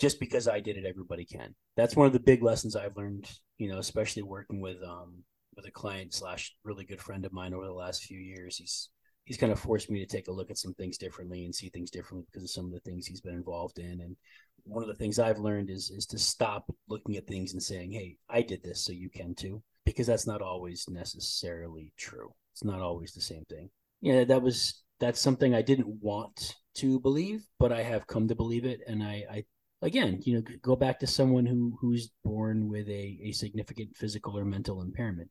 just because I did it, everybody can. That's one of the big lessons I've learned. You know, especially working with um with a client slash really good friend of mine over the last few years. He's he's kind of forced me to take a look at some things differently and see things differently because of some of the things he's been involved in. And one of the things I've learned is is to stop looking at things and saying, "Hey, I did this, so you can too," because that's not always necessarily true. It's not always the same thing. Yeah, that was that's something I didn't want to believe, but I have come to believe it, and I, I again, you know, go back to someone who who's born with a, a significant physical or mental impairment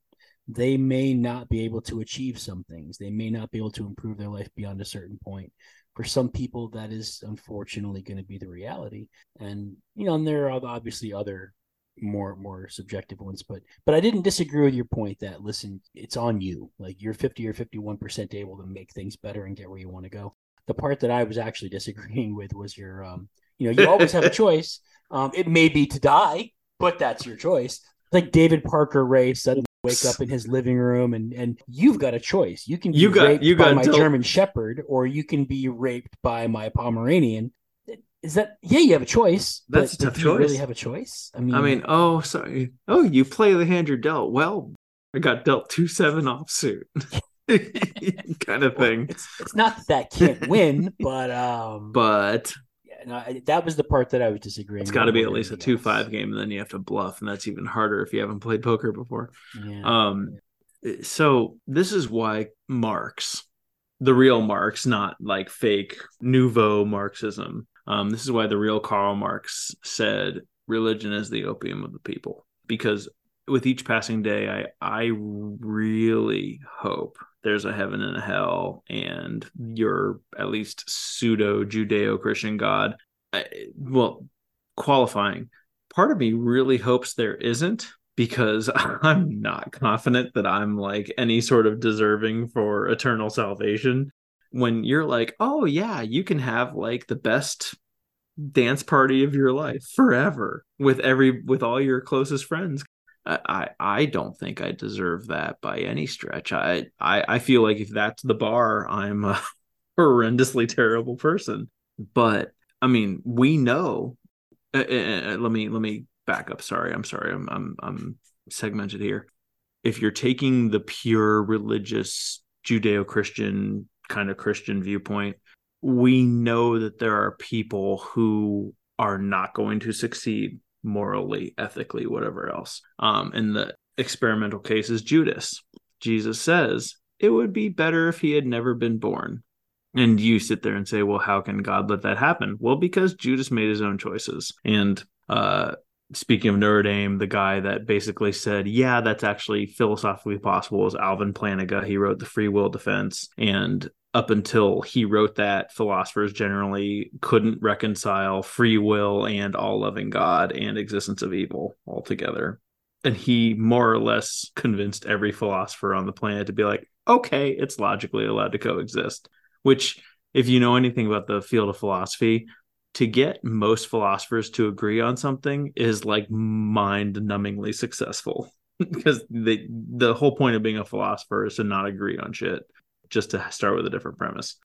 they may not be able to achieve some things. They may not be able to improve their life beyond a certain point. For some people, that is unfortunately going to be the reality. And you know, and there are obviously other more more subjective ones, but but I didn't disagree with your point that listen, it's on you. Like you're 50 or 51 percent able to make things better and get where you want to go. The part that I was actually disagreeing with was your um, you know, you always have a choice. Um, it may be to die, but that's your choice. Like David Parker Ray said wake up in his living room and and you've got a choice. You can be you got, raped you by my tell... german shepherd or you can be raped by my pomeranian. Is that yeah you have a choice that's a tough choice really have a choice? I mean i mean oh sorry. Oh you play the hand you're dealt. Well i got dealt two seven off suit kind of thing it's, it's not that that can't win but um but no, I, that was the part that I was disagreeing. It's got to be at least a two five game, and then you have to bluff, and that's even harder if you haven't played poker before. Yeah. Um, so this is why Marx, the real Marx, not like fake nouveau Marxism. Um, this is why the real Karl Marx said religion is the opium of the people, because with each passing day, I I really hope there's a heaven and a hell, and your at least pseudo Judeo Christian God. I, well, qualifying. Part of me really hopes there isn't because I'm not confident that I'm like any sort of deserving for eternal salvation. When you're like, oh, yeah, you can have like the best dance party of your life forever with every with all your closest friends I I don't think I deserve that by any stretch. I I, I feel like if that's the bar, I'm a horrendously terrible person. But I mean, we know. Uh, uh, uh, let me let me back up. Sorry, I'm sorry. I'm I'm I'm segmented here. If you're taking the pure religious Judeo-Christian kind of Christian viewpoint, we know that there are people who are not going to succeed morally, ethically, whatever else. Um, in the experimental case is Judas. Jesus says it would be better if he had never been born. And you sit there and say, well, how can God let that happen? Well, because Judas made his own choices. And uh, speaking of Notre Dame, the guy that basically said, yeah, that's actually philosophically possible is Alvin Plantinga. He wrote The Free Will Defense. And up until he wrote that, philosophers generally couldn't reconcile free will and all loving God and existence of evil altogether. and he more or less convinced every philosopher on the planet to be like, okay, it's logically allowed to coexist. Which, if you know anything about the field of philosophy, to get most philosophers to agree on something is like mind numbingly successful because the the whole point of being a philosopher is to not agree on shit just to start with a different premise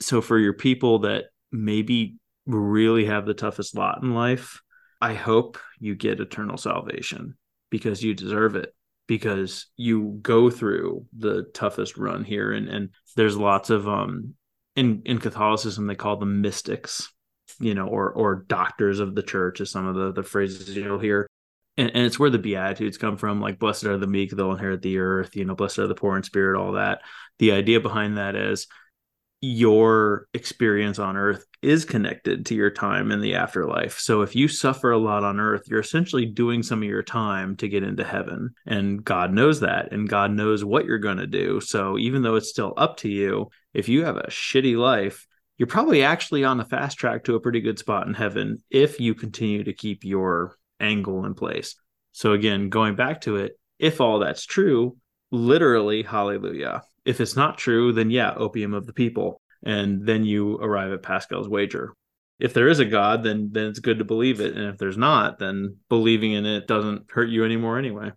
so for your people that maybe really have the toughest lot in life i hope you get eternal salvation because you deserve it because you go through the toughest run here and and there's lots of um in in catholicism they call them mystics you know, or or doctors of the church is some of the the phrases you'll hear. And, and it's where the beatitudes come from, like blessed are the meek, they'll inherit the earth, you know, blessed are the poor in spirit, all that. The idea behind that is your experience on earth is connected to your time in the afterlife. So if you suffer a lot on earth, you're essentially doing some of your time to get into heaven. And God knows that. And God knows what you're going to do. So even though it's still up to you, if you have a shitty life, you're probably actually on the fast track to a pretty good spot in heaven if you continue to keep your angle in place. So, again, going back to it, if all that's true, literally, hallelujah. If it's not true, then yeah, opium of the people. And then you arrive at Pascal's wager. If there is a God, then then it's good to believe it. And if there's not, then believing in it doesn't hurt you anymore anyway.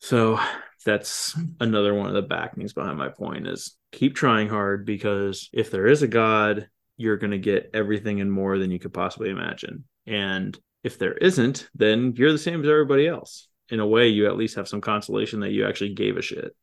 So that's another one of the backings behind my point is keep trying hard because if there is a God, you're going to get everything and more than you could possibly imagine. And if there isn't, then you're the same as everybody else. In a way, you at least have some consolation that you actually gave a shit.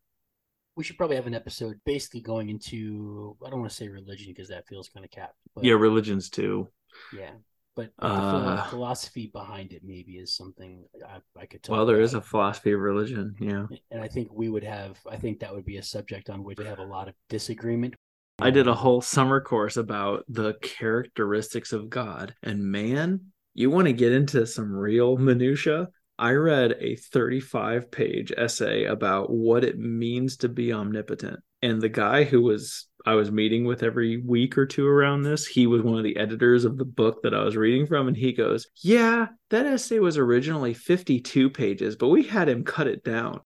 We should probably have an episode basically going into I don't want to say religion because that feels kind of capped. yeah, religions too. Yeah, but, but uh, the philosophy behind it maybe is something I, I could talk. Well, there about. is a philosophy of religion, yeah, and I think we would have. I think that would be a subject on which we have a lot of disagreement. I did a whole summer course about the characteristics of God. And man, you want to get into some real minutia? I read a 35 page essay about what it means to be omnipotent. And the guy who was I was meeting with every week or two around this, he was one of the editors of the book that I was reading from. And he goes, Yeah, that essay was originally 52 pages, but we had him cut it down.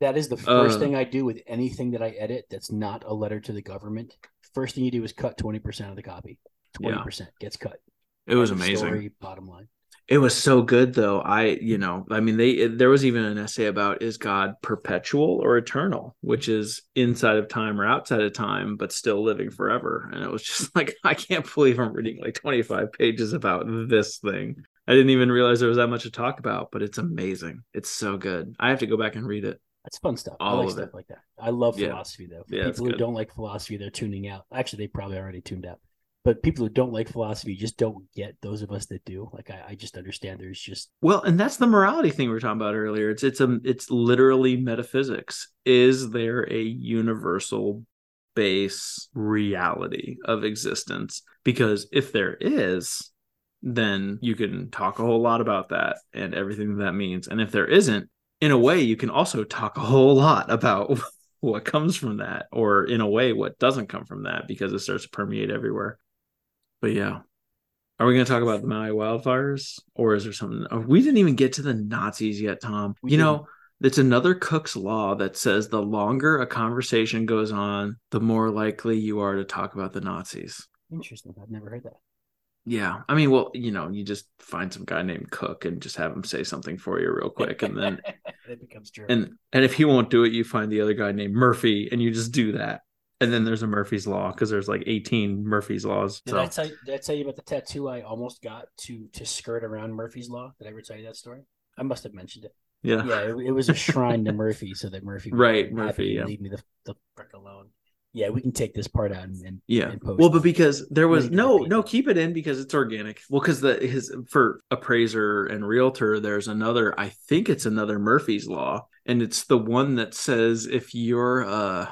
That is the first uh, thing I do with anything that I edit that's not a letter to the government. First thing you do is cut 20% of the copy. 20% yeah. gets cut. It was amazing. Story, bottom line. It was so good though. I, you know, I mean, they it, there was even an essay about is God perpetual or eternal, which is inside of time or outside of time, but still living forever. And it was just like, I can't believe I'm reading like 25 pages about this thing. I didn't even realize there was that much to talk about, but it's amazing. It's so good. I have to go back and read it. That's fun stuff. All I like stuff it. like that. I love yeah. philosophy though. Yeah, people who don't like philosophy, they're tuning out. Actually, they probably already tuned out. But people who don't like philosophy just don't get those of us that do. Like I, I just understand there's just well, and that's the morality thing we were talking about earlier. It's it's a it's literally metaphysics. Is there a universal base reality of existence? Because if there is, then you can talk a whole lot about that and everything that, that means. And if there isn't, in a way, you can also talk a whole lot about what comes from that, or in a way, what doesn't come from that, because it starts to permeate everywhere. But yeah, are we going to talk about the Maui wildfires, or is there something? Oh, we didn't even get to the Nazis yet, Tom. We you didn't. know, it's another Cook's law that says the longer a conversation goes on, the more likely you are to talk about the Nazis. Interesting. I've never heard that. Yeah, I mean, well, you know, you just find some guy named Cook and just have him say something for you real quick, and then it becomes true. And and if he won't do it, you find the other guy named Murphy, and you just do that. And then there's a Murphy's law because there's like 18 Murphy's laws. Did so. I tell you, did I tell you about the tattoo I almost got to to skirt around Murphy's law? Did I ever tell you that story? I must have mentioned it. Yeah, yeah, it, it was a shrine to Murphy, so that Murphy right Murphy yeah. leave me the the frick alone yeah, we can take this part out and, and yeah. And well, but because there was no no keep it in because it's organic. Well, because the his for appraiser and realtor, there's another. I think it's another Murphy's law, and it's the one that says if you're uh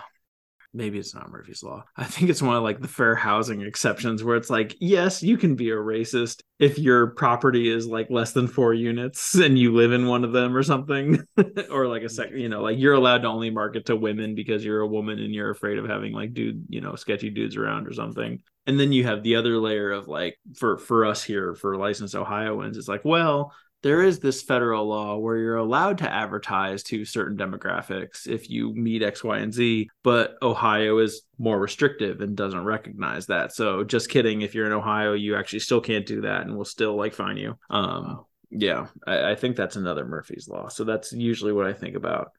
maybe it's not Murphy's Law. I think it's one of like the fair housing exceptions where it's like, yes, you can be a racist if your property is like less than four units and you live in one of them or something. or like a second, you know, like you're allowed to only market to women because you're a woman and you're afraid of having like dude, you know, sketchy dudes around or something. And then you have the other layer of like for for us here for licensed Ohioans, it's like, well, there is this federal law where you're allowed to advertise to certain demographics if you meet X, Y, and Z, but Ohio is more restrictive and doesn't recognize that. So just kidding. If you're in Ohio, you actually still can't do that and we'll still like fine you. Um, wow. yeah, I, I think that's another Murphy's law. So that's usually what I think about.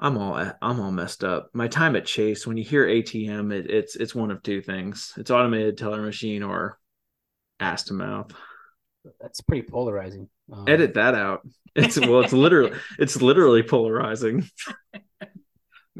I'm all I'm all messed up. My time at Chase, when you hear ATM, it, it's it's one of two things: it's automated teller machine or ass to mouth. That's pretty polarizing. Um, Edit that out. It's well, it's literally it's literally polarizing.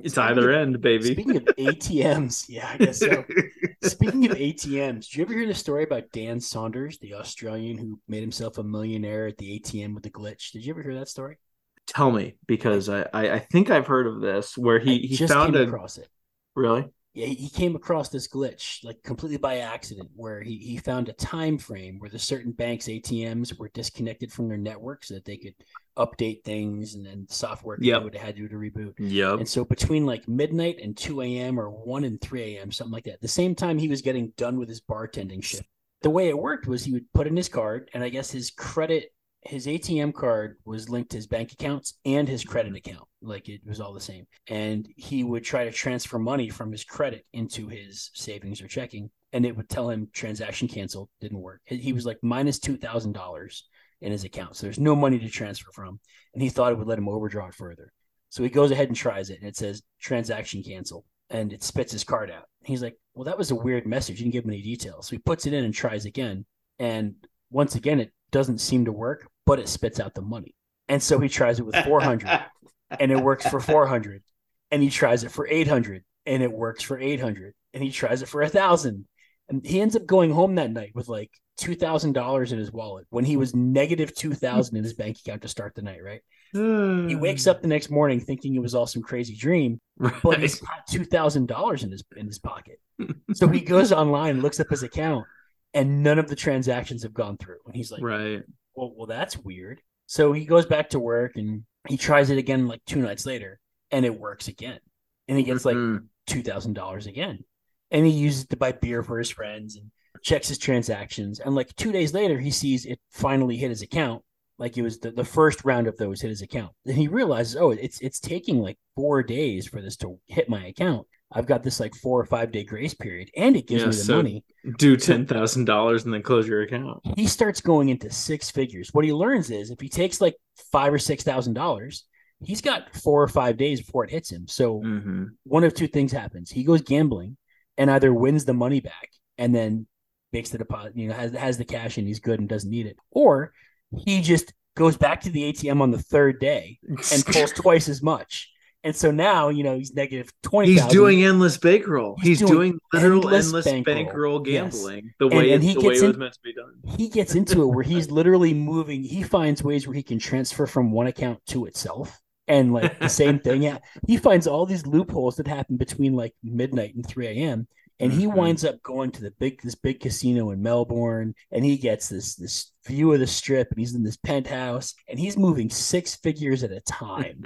It's either of, end, baby. Speaking of ATMs, yeah, I guess so. speaking of ATMs, did you ever hear the story about Dan Saunders, the Australian who made himself a millionaire at the ATM with the glitch? Did you ever hear that story? Tell me, because I I, I think I've heard of this where he I he found a, across it. Really? Yeah, he came across this glitch like completely by accident where he, he found a time frame where the certain banks ATMs were disconnected from their network so that they could update things and then software yep. would have had to, to reboot. Yeah. And so between like midnight and 2 a.m. or 1 and 3 a.m., something like that, the same time he was getting done with his bartending shift. The way it worked was he would put in his card and I guess his credit his ATM card was linked to his bank accounts and his credit account. Like it was all the same. And he would try to transfer money from his credit into his savings or checking. And it would tell him transaction canceled, didn't work. He was like minus $2,000 in his account. So there's no money to transfer from. And he thought it would let him overdraw it further. So he goes ahead and tries it. And it says transaction canceled. And it spits his card out. He's like, well, that was a weird message. You didn't give him any details. So he puts it in and tries again. And once again, it doesn't seem to work, but it spits out the money. And so he tries it with 400 and it works for 400. And he tries it for 800 and it works for 800. And he tries it for a thousand. And he ends up going home that night with like $2,000 in his wallet when he was negative 2000 in his bank account to start the night, right? he wakes up the next morning thinking it was all some crazy dream, right. but he's got $2,000 in his in his pocket. so he goes online, looks up his account, and none of the transactions have gone through. And he's like, right. Well, well, that's weird. So he goes back to work and he tries it again like two nights later, and it works again. And he gets like mm-hmm. two thousand dollars again. And he uses it to buy beer for his friends and checks his transactions. And like two days later, he sees it finally hit his account. Like it was the, the first round of those hit his account. And he realizes, oh, it's it's taking like four days for this to hit my account. I've got this like four or five day grace period, and it gives yeah, me the so money. Do ten thousand dollars and then close your account. He starts going into six figures. What he learns is if he takes like five or six thousand dollars, he's got four or five days before it hits him. So mm-hmm. one of two things happens: he goes gambling and either wins the money back and then makes the deposit, you know, has has the cash and he's good and doesn't need it, or he just goes back to the ATM on the third day and pulls twice as much and so now, you know, he's negative 20. He's doing endless bankroll. He's, he's doing, doing, literal endless, endless bankroll. bankroll, gambling yes. the way, and, and he the gets way in, it was meant to be done. He gets into it where he's literally moving. He finds ways where he can transfer from one account to itself. And like the same thing. Yeah. He finds all these loopholes that happen between like midnight and 3 a.m and he mm-hmm. winds up going to the big this big casino in Melbourne and he gets this this view of the strip and he's in this penthouse and he's moving six figures at a time.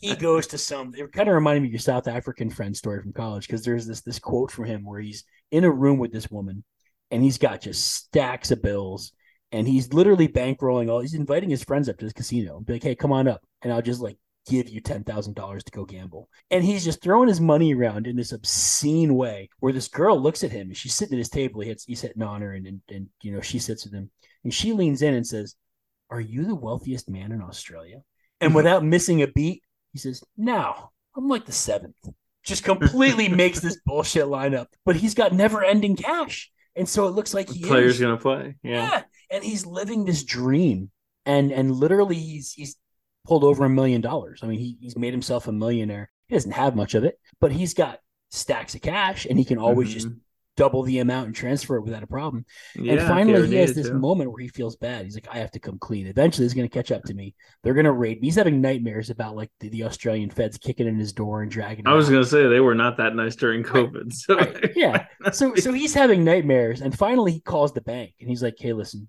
he goes to some it kind of reminded me of your South African friend story from college because there's this this quote from him where he's in a room with this woman and he's got just stacks of bills and he's literally bankrolling all he's inviting his friends up to this casino and be like, hey, come on up. And I'll just like give you $10,000 to go gamble. And he's just throwing his money around in this obscene way where this girl looks at him and she's sitting at his table. He hits, he's hitting on her and, and, and, you know, she sits with him and she leans in and says, Are you the wealthiest man in Australia? And mm-hmm. without missing a beat, he says, No, I'm like the seventh. Just completely makes this bullshit lineup. But he's got never ending cash. And so it looks like he the player's is. gonna play. Yeah. yeah. And he's living this dream. And and literally he's he's pulled over a million dollars. I mean, he, he's made himself a millionaire. He doesn't have much of it, but he's got stacks of cash and he can always mm-hmm. just double the amount and transfer it without a problem. Yeah, and finally, he has this moment where he feels bad. He's like, I have to come clean. Eventually, he's going to catch up to me. They're going to raid me. He's having nightmares about like the, the Australian feds kicking in his door and dragging. I was going to say they were not that nice during COVID. So right. yeah, so so he's having nightmares, and finally he calls the bank and he's like, Hey, listen,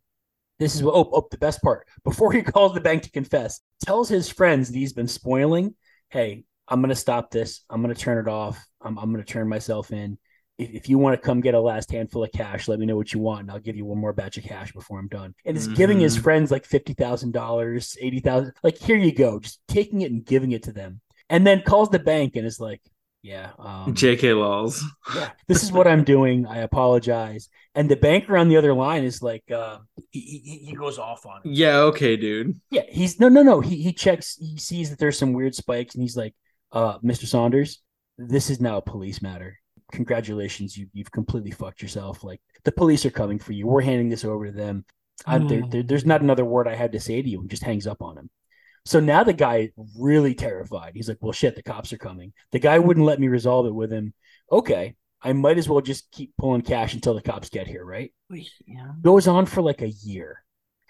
this is what, oh, oh, the best part. Before he calls the bank to confess, tells his friends that he's been spoiling. Hey, I'm going to stop this. I'm going to turn it off. I'm, I'm going to turn myself in. if, if you want to come get a last handful of cash, let me know what you want, and I'll give you one more batch of cash before I'm done. And is giving his Mhm. friends like fifty thousand dollars, eighty thousand, like here you go, just taking it and giving it to them, and then calls the bank and is like, yeah, um, J.K. Laws. yeah, this is what I'm doing. I apologize. And the banker on the other line is like, uh, he, he, he goes off on it. Yeah, okay, dude. Yeah, he's no, no, no. He he checks. He sees that there's some weird spikes, and he's like, uh, Mr. Saunders, this is now a police matter. Congratulations, you you've completely fucked yourself. Like the police are coming for you. We're handing this over to them. I, there, there- there's not another word I had to say to you, and just hangs up on him. So now the guy really terrified. He's like, "Well, shit, the cops are coming." The guy wouldn't let me resolve it with him. Okay, I might as well just keep pulling cash until the cops get here, right? Yeah. Goes on for like a year.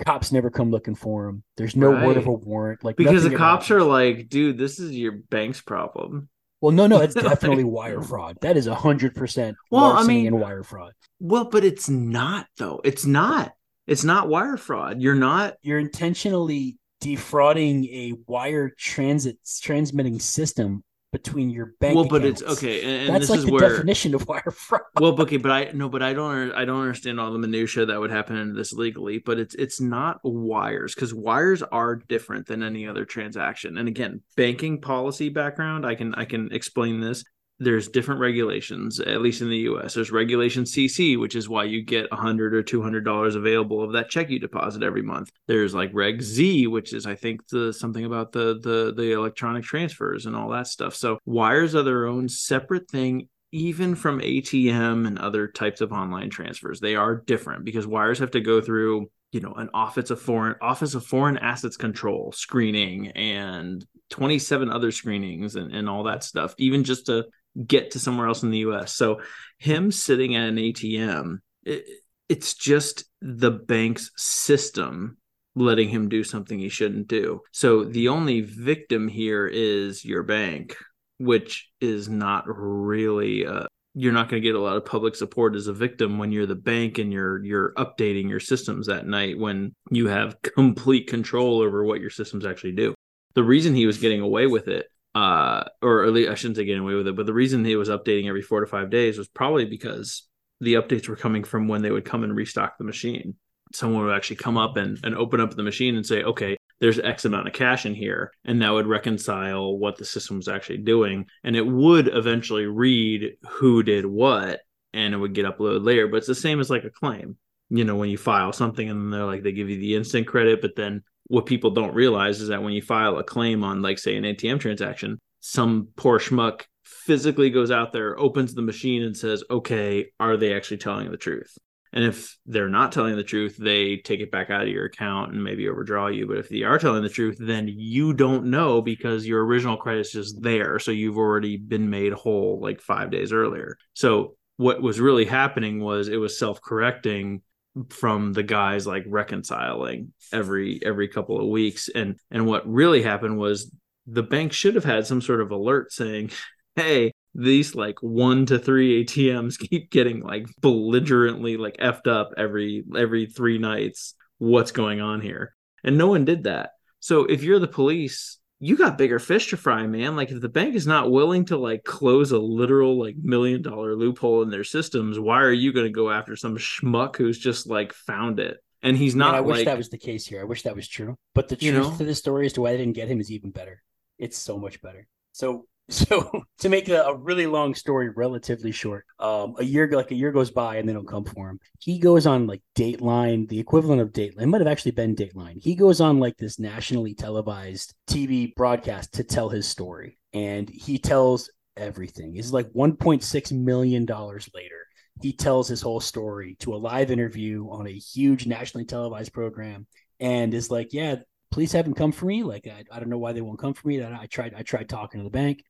Cops never come looking for him. There's no word of a warrant. Like Because the cops happens. are like, dude, this is your bank's problem. Well, no, no, it's definitely wire fraud. That is a hundred percent Well, I mean- and wire fraud. Well, but it's not though. It's not. It's not wire fraud. You're not. You're intentionally defrauding a wire transit transmitting system between your bank. well, but it's okay, and, and That's this like is the where. definition of wire fraud. well, okay, but I no, but I don't. I don't understand all the minutia that would happen in this legally. But it's it's not wires because wires are different than any other transaction. And again, banking policy background. I can I can explain this. There's different regulations, at least in the U.S. There's regulation CC, which is why you get a hundred or two hundred dollars available of that check you deposit every month. There's like Reg Z, which is I think the something about the the the electronic transfers and all that stuff. So wires are their own separate thing even from ATM and other types of online transfers, they are different because wires have to go through, you know, an office of foreign office of foreign assets control screening and 27 other screenings and, and all that stuff, even just to get to somewhere else in the US. So him sitting at an ATM, it, it's just the bank's system letting him do something he shouldn't do. So the only victim here is your bank which is not really uh, you're not going to get a lot of public support as a victim when you're the bank and you're you're updating your systems that night when you have complete control over what your systems actually do the reason he was getting away with it uh or at least i shouldn't say getting away with it but the reason he was updating every four to five days was probably because the updates were coming from when they would come and restock the machine. Someone would actually come up and, and open up the machine and say okay there's X amount of cash in here, and that would reconcile what the system was actually doing, and it would eventually read who did what, and it would get uploaded later. But it's the same as like a claim, you know, when you file something and they're like they give you the instant credit, but then what people don't realize is that when you file a claim on like say an ATM transaction, some poor schmuck physically goes out there, opens the machine, and says, "Okay, are they actually telling the truth?" And if they're not telling the truth, they take it back out of your account and maybe overdraw you. But if they are telling the truth, then you don't know because your original credit's just there. So you've already been made whole like five days earlier. So what was really happening was it was self-correcting from the guys like reconciling every every couple of weeks. And and what really happened was the bank should have had some sort of alert saying, Hey, these like one to three ATMs keep getting like belligerently like effed up every every three nights. What's going on here? And no one did that. So if you're the police, you got bigger fish to fry, man. Like if the bank is not willing to like close a literal like million dollar loophole in their systems, why are you going to go after some schmuck who's just like found it? And he's Man, not I wish like that was the case here. I wish that was true. But the You truth know? to the story as to why they didn't get him is even better. It's so much better. So so to make a, a really long story relatively short, um, a year like a year goes by and they don't come for him. He goes on like Dateline, the equivalent of Dateline. It might have actually been Dateline. He goes on like this nationally televised TV broadcast to tell his story, and he tells everything. It's like 1.6 million dollars later. He tells his whole story to a live interview on a huge nationally televised program, and is like, "Yeah, police haven't come for me. Like, I, I don't know why they won't come for me. I, I tried, I tried talking to the bank.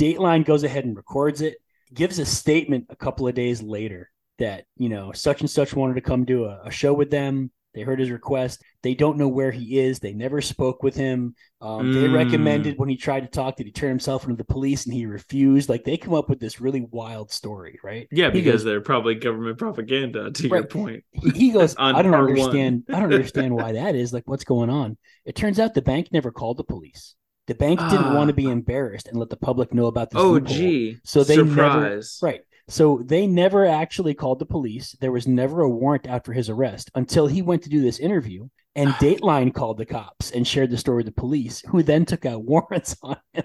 Dateline goes ahead and records it, gives a statement a couple of days later that, you know, such and such wanted to come do a, a show with them. They heard his request. They don't know where he is. They never spoke with him. Um, They Mm. recommended when he tried to talk that he turn himself into the police and he refused. Like they come up with this really wild story, right? yeah, because goes- they're probably government propaganda. To your point, he, goes, I don't part one." understand. I don't understand why that is. Like, what's going on? It turns out the bank never called the police. The bank didn't Ah. want to be embarrassed and let the public know about this. oh loophole. gee, So they never right. So they never actually called the police. There was never a warrant out for his arrest until he went to do this interview. And Dateline called the cops and shared the story with the police, who then took out warrants on him.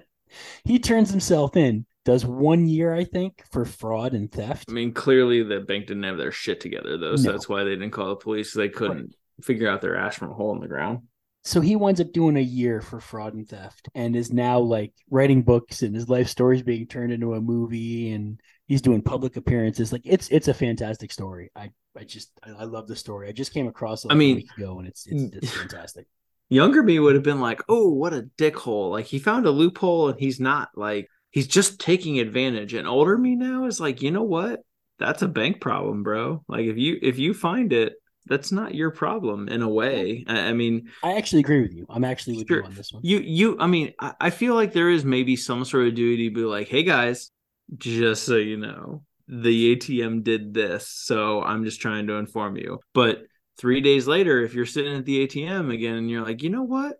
He turns himself in, does one year, I think, for fraud and theft. I mean, clearly the bank didn't have their shit together though, so No. that's why they didn't call the police. They couldn't figure out their ass from a hole in the ground. So he winds up doing a year for fraud and theft and is now like writing books and his life story is being turned into a movie and he's doing public appearances. Like it's it's a fantastic story. I I just I, love the story. I just came across it like I mean- a week ago and it's it's, it's fantastic. Younger me would have been like, "Oh, what a dickhole! Like he found a loophole and he's not like he's just taking advantage." And older me now is like, you know what? That's a bank problem, bro. Like if you if you find it, that's not your problem in a way. I, I mean, I actually agree with you. I'm actually with Sure. you on this one. you you i mean I, I feel like there is maybe some sort of duty to be like hey guys just so you know the atm did this so i'm just trying to inform you but three days later if you're sitting at the atm again and you're like you know what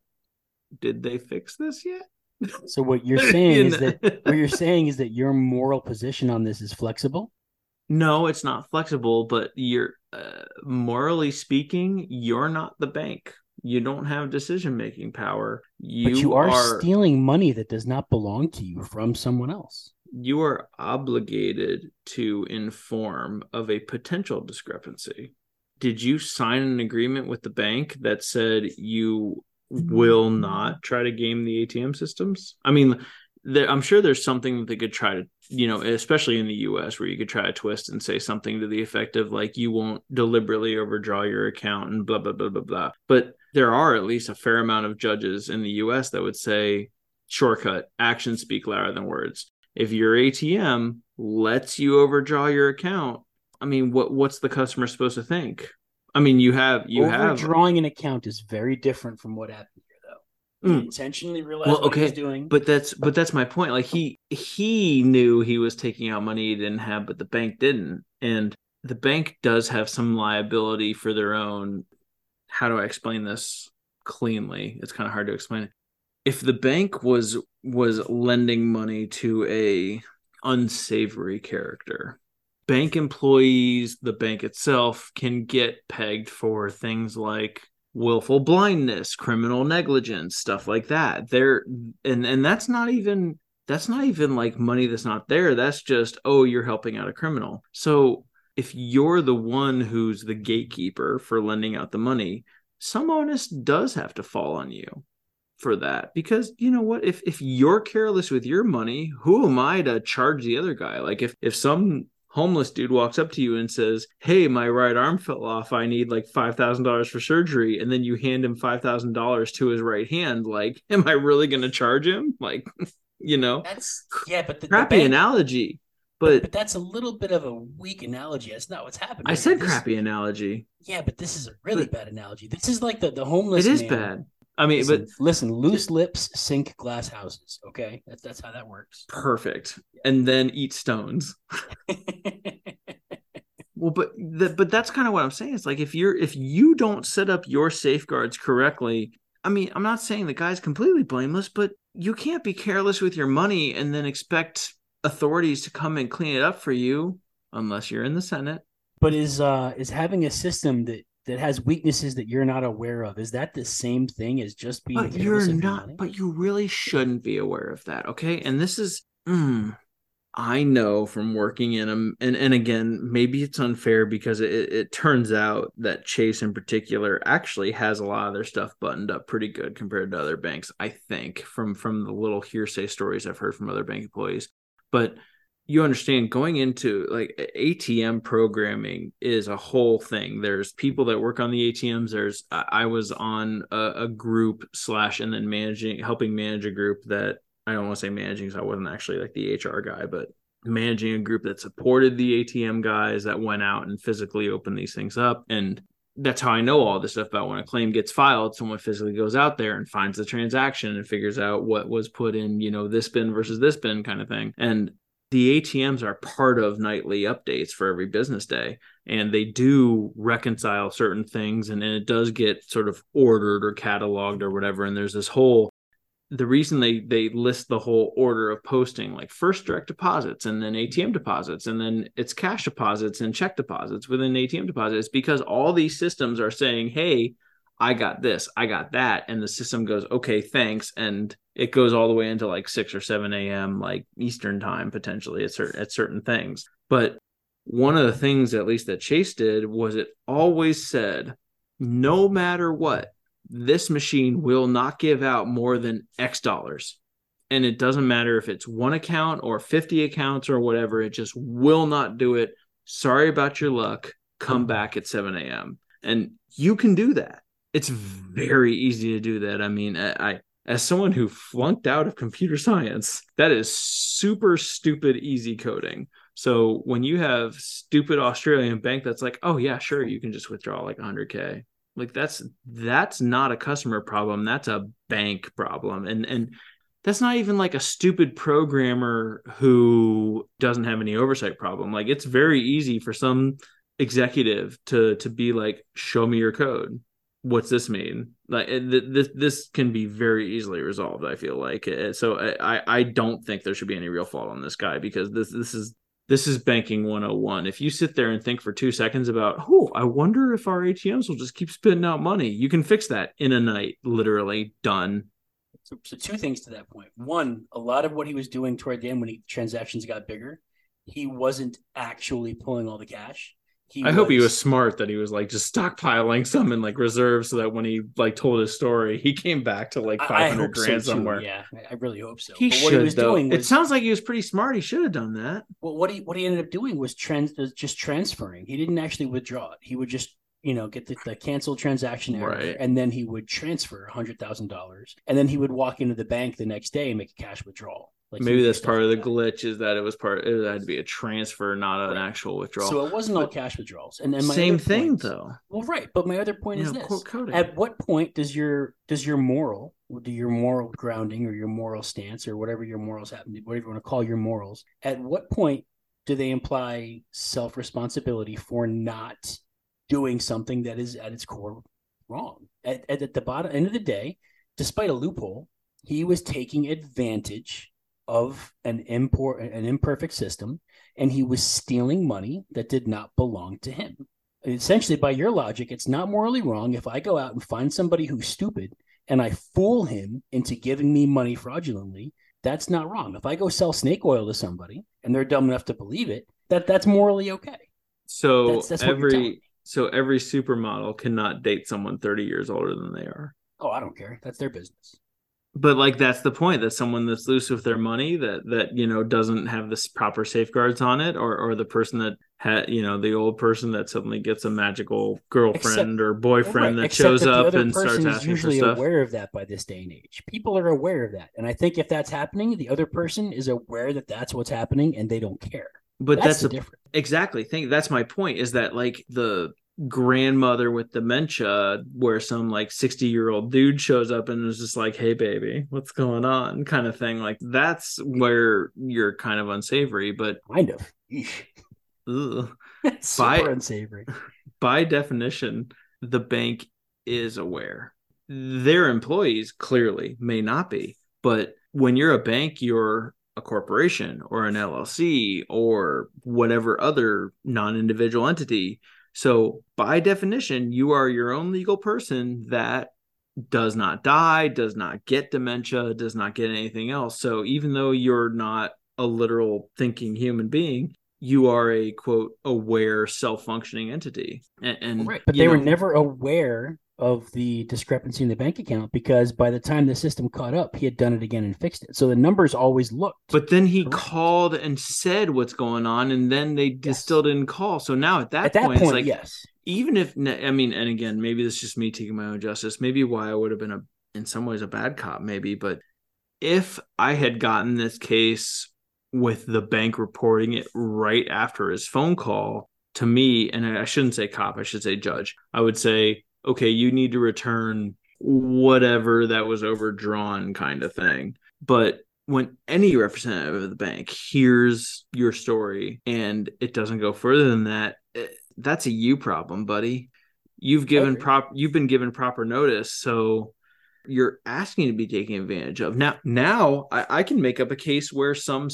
did they fix this yet So what you're saying is that what you're saying is that your moral position on this is flexible. no it's not flexible but you're uh, morally speaking you're not the bank you don't have decision making power you, but you are, are stealing money that does not belong to you from someone else. you are obligated to inform of a potential discrepancy. Did you sign an agreement with the bank that said you will not try to game the ATM systems? I mean, there, I'm sure there's something that they could try to, you know, especially in the US, where you could try to twist and say something to the effect of like, you won't deliberately overdraw your account and blah, blah, blah, blah, blah. But there are at least a fair amount of judges in the US that would say, shortcut, actions speak louder than words if your ATM lets you overdraw your account, I mean, what what's the customer supposed to think? I mean, you have you have Overdrawing an account is very different from what happened Mm. intentionally realized Well, what he was doing. but that's but that's my point. Like he he knew he was taking out money he didn't have, but the bank didn't. And the bank does have some liability for their own. How do I explain this cleanly? It's kind of hard to explain. If the bank was was lending money to a unsavory character, bank employees, the bank itself can get pegged for things like willful blindness, criminal negligence, stuff like that. There and and that's not even that's not even like money that's not there. That's just oh, you're helping out a criminal. So if you're the one who's the gatekeeper for lending out the money, some onus does have to fall on you for that because you know what if if you're careless with your money who am i to charge the other guy like if if some homeless dude walks up to you and says hey my right arm fell off i need like $5000 for surgery and then you hand him $5000 to his right hand like am i really going to charge him like you know that's yeah, but the, the crappy bank- analogy But, but that's a little bit of a weak analogy. That's not what's happening. i said This- crappy analogy Yeah, but this is a really But- bad analogy. This is like the the homeless. it is man. bad i mean Listen, but listen, loose lips sink glass houses. Okay, that's that's how that works. perfect and then eat stones Well, but the, but that's kind of what I'm saying. It's like if you're if you don't set up your safeguards correctly, I mean, I'm not saying the guy's completely blameless, but you can't be careless with your money and then expect authorities to come and clean it up for you unless you're in the Senate. but is uh is having a system that that has weaknesses that you're not aware of is that the same thing as just being But you're not. But you really shouldn't be aware of that, okay? And this is, mm, I know from working in them, and and again, maybe it's unfair because it, it it turns out that Chase in particular actually has a lot of their stuff buttoned up pretty good compared to other banks. I think from from the little hearsay stories I've heard from other bank employees, but you understand going into like ATM programming is a whole thing. There's people that work on the ATMs. There's I was on a, a group slash and then managing helping manage a group that I don't want to say managing because I wasn't actually like the HR guy, but managing a group that supported the ATM guys that went out and physically opened these things up. And that's how I know all this stuff about when a claim gets filed, someone physically goes out there and finds the transaction and figures out what was put in, you know, this bin versus this bin kind of thing. And the ATMs are part of nightly updates for every business day. And they do reconcile certain things and, and it does get sort of ordered or cataloged or whatever. And there's this whole the reason they they list the whole order of posting like first direct deposits and then ATM deposits and then it's cash deposits and check deposits within ATM deposits because all these systems are saying, "Hey, I got this, I got that," and the system goes, "Okay, thanks," and it goes all the way into like six or seven a.m. like Eastern time potentially at certain at certain things. But one of the things, at least that Chase did, was it always said, no matter what, this machine will not give out more than X dollars. And it doesn't matter if it's one account or 50 accounts or whatever, it just will not do it. Sorry about your luck. Come mm-hmm. back at 7 a.m. And you can do that. It's very easy to do that. I mean, I, I as someone who flunked out of computer science, that is super stupid easy coding. So when you have stupid Australian bank that's like, oh yeah, sure, you can just withdraw like 100k like that's that's not a customer problem that's a bank problem. And and that's not even like a stupid programmer who doesn't have any oversight problem. Like it's very easy for some executive to to be like show me your code what's this mean? Like this this can be very easily resolved i feel like. Uh, so i i don't think there should be any real fault on this guy because this this is this is banking 101 if you sit there and think for two seconds about oh i wonder if our atms will just keep spitting out money you can fix that in a night literally done. So, so two things to that point. One a lot of what he was doing toward the end when he transactions got bigger he wasn't actually pulling all the cash he I was, hope he was smart that he was like just stockpiling some in like reserve so that when he like told his story, he came back to like 500 grand so somewhere. Yeah, I really hope so. He but should, he though. Was, it sounds like he was pretty smart. He should have done that. Well, what he what he ended up doing was trans uh, just transferring. He didn't actually withdraw it. He would just you know get the, the canceled transaction error, right. and then he would transfer a hundred thousand dollars, and then he would walk into the bank the next day and make a cash withdrawal. Like Maybe that's part of the glitch is that it was part it had to be a transfer, not an actual withdrawal. So it wasn't but all cash withdrawals. And then same thing point, though. Well, right. But my other point you is know, this: at what point does your does your moral, do your moral grounding or your moral stance or whatever your morals happen to, whatever you want to call your morals, at what point do they imply self responsibility for not doing something that is at its core wrong? At, at, at the bottom end of the day, despite a loophole, he was taking advantage of an import an imperfect system and he was stealing money that did not belong to him. Essentially by your logic it's not morally wrong if i go out and find somebody who's stupid and i fool him into giving me money fraudulently. That's not wrong. If i go sell snake oil to somebody and they're dumb enough to believe it that that's morally okay. So that's, that's every so every supermodel cannot date someone 30 years older than they are. Oh i don't care. That's their business but like that's the point that someone that's loose with their money that that you know doesn't have this proper safeguards on it or or the person that had you know the old person that suddenly gets a magical girlfriend except, or boyfriend right, that shows up and starts asking usually for stuff. aware of that by this day and age. People are aware of that and i think if that's happening the other person is aware that that's what's happening and they don't care. But that's, that's the difference. exactly think that's my point is that like the grandmother with dementia where some like 60 year old dude shows up and is just like hey baby what's going on? kind of thing. Like that's where you're kind of unsavory but kind of. Super by, unsavory. by definition the bank is aware. Their employees clearly may not be but when you're a bank you're a corporation or an llc or whatever other non-individual entity so, by definition, you are your own legal person that does not die, does not get dementia, does not get anything else. So, even though you're not a literal thinking human being, you are a quote aware self-functioning entity and, and right. but they know, were never aware of the discrepancy in the bank account because by the time the system caught up, he had done it again and fixed it. So the numbers always looked. But then he correct. called and said what's going on, and then they yes. still didn't call. So now at that, at that point, point like, yes. Even if I mean, and again, maybe this is just me taking my own justice. Maybe why I would have been a, in some ways, a bad cop. Maybe, but if I had gotten this case with the bank reporting it right after his phone call to me, and I shouldn't say cop, I should say judge. I would say okay, you need to return whatever that was overdrawn kind of thing. But when any representative of the bank hears your story and it doesn't go further than that, eh, that's a you problem, buddy. You've given prop you've been given proper notice, so you're asking to be taken advantage of. Now, now I, I can make up a case where some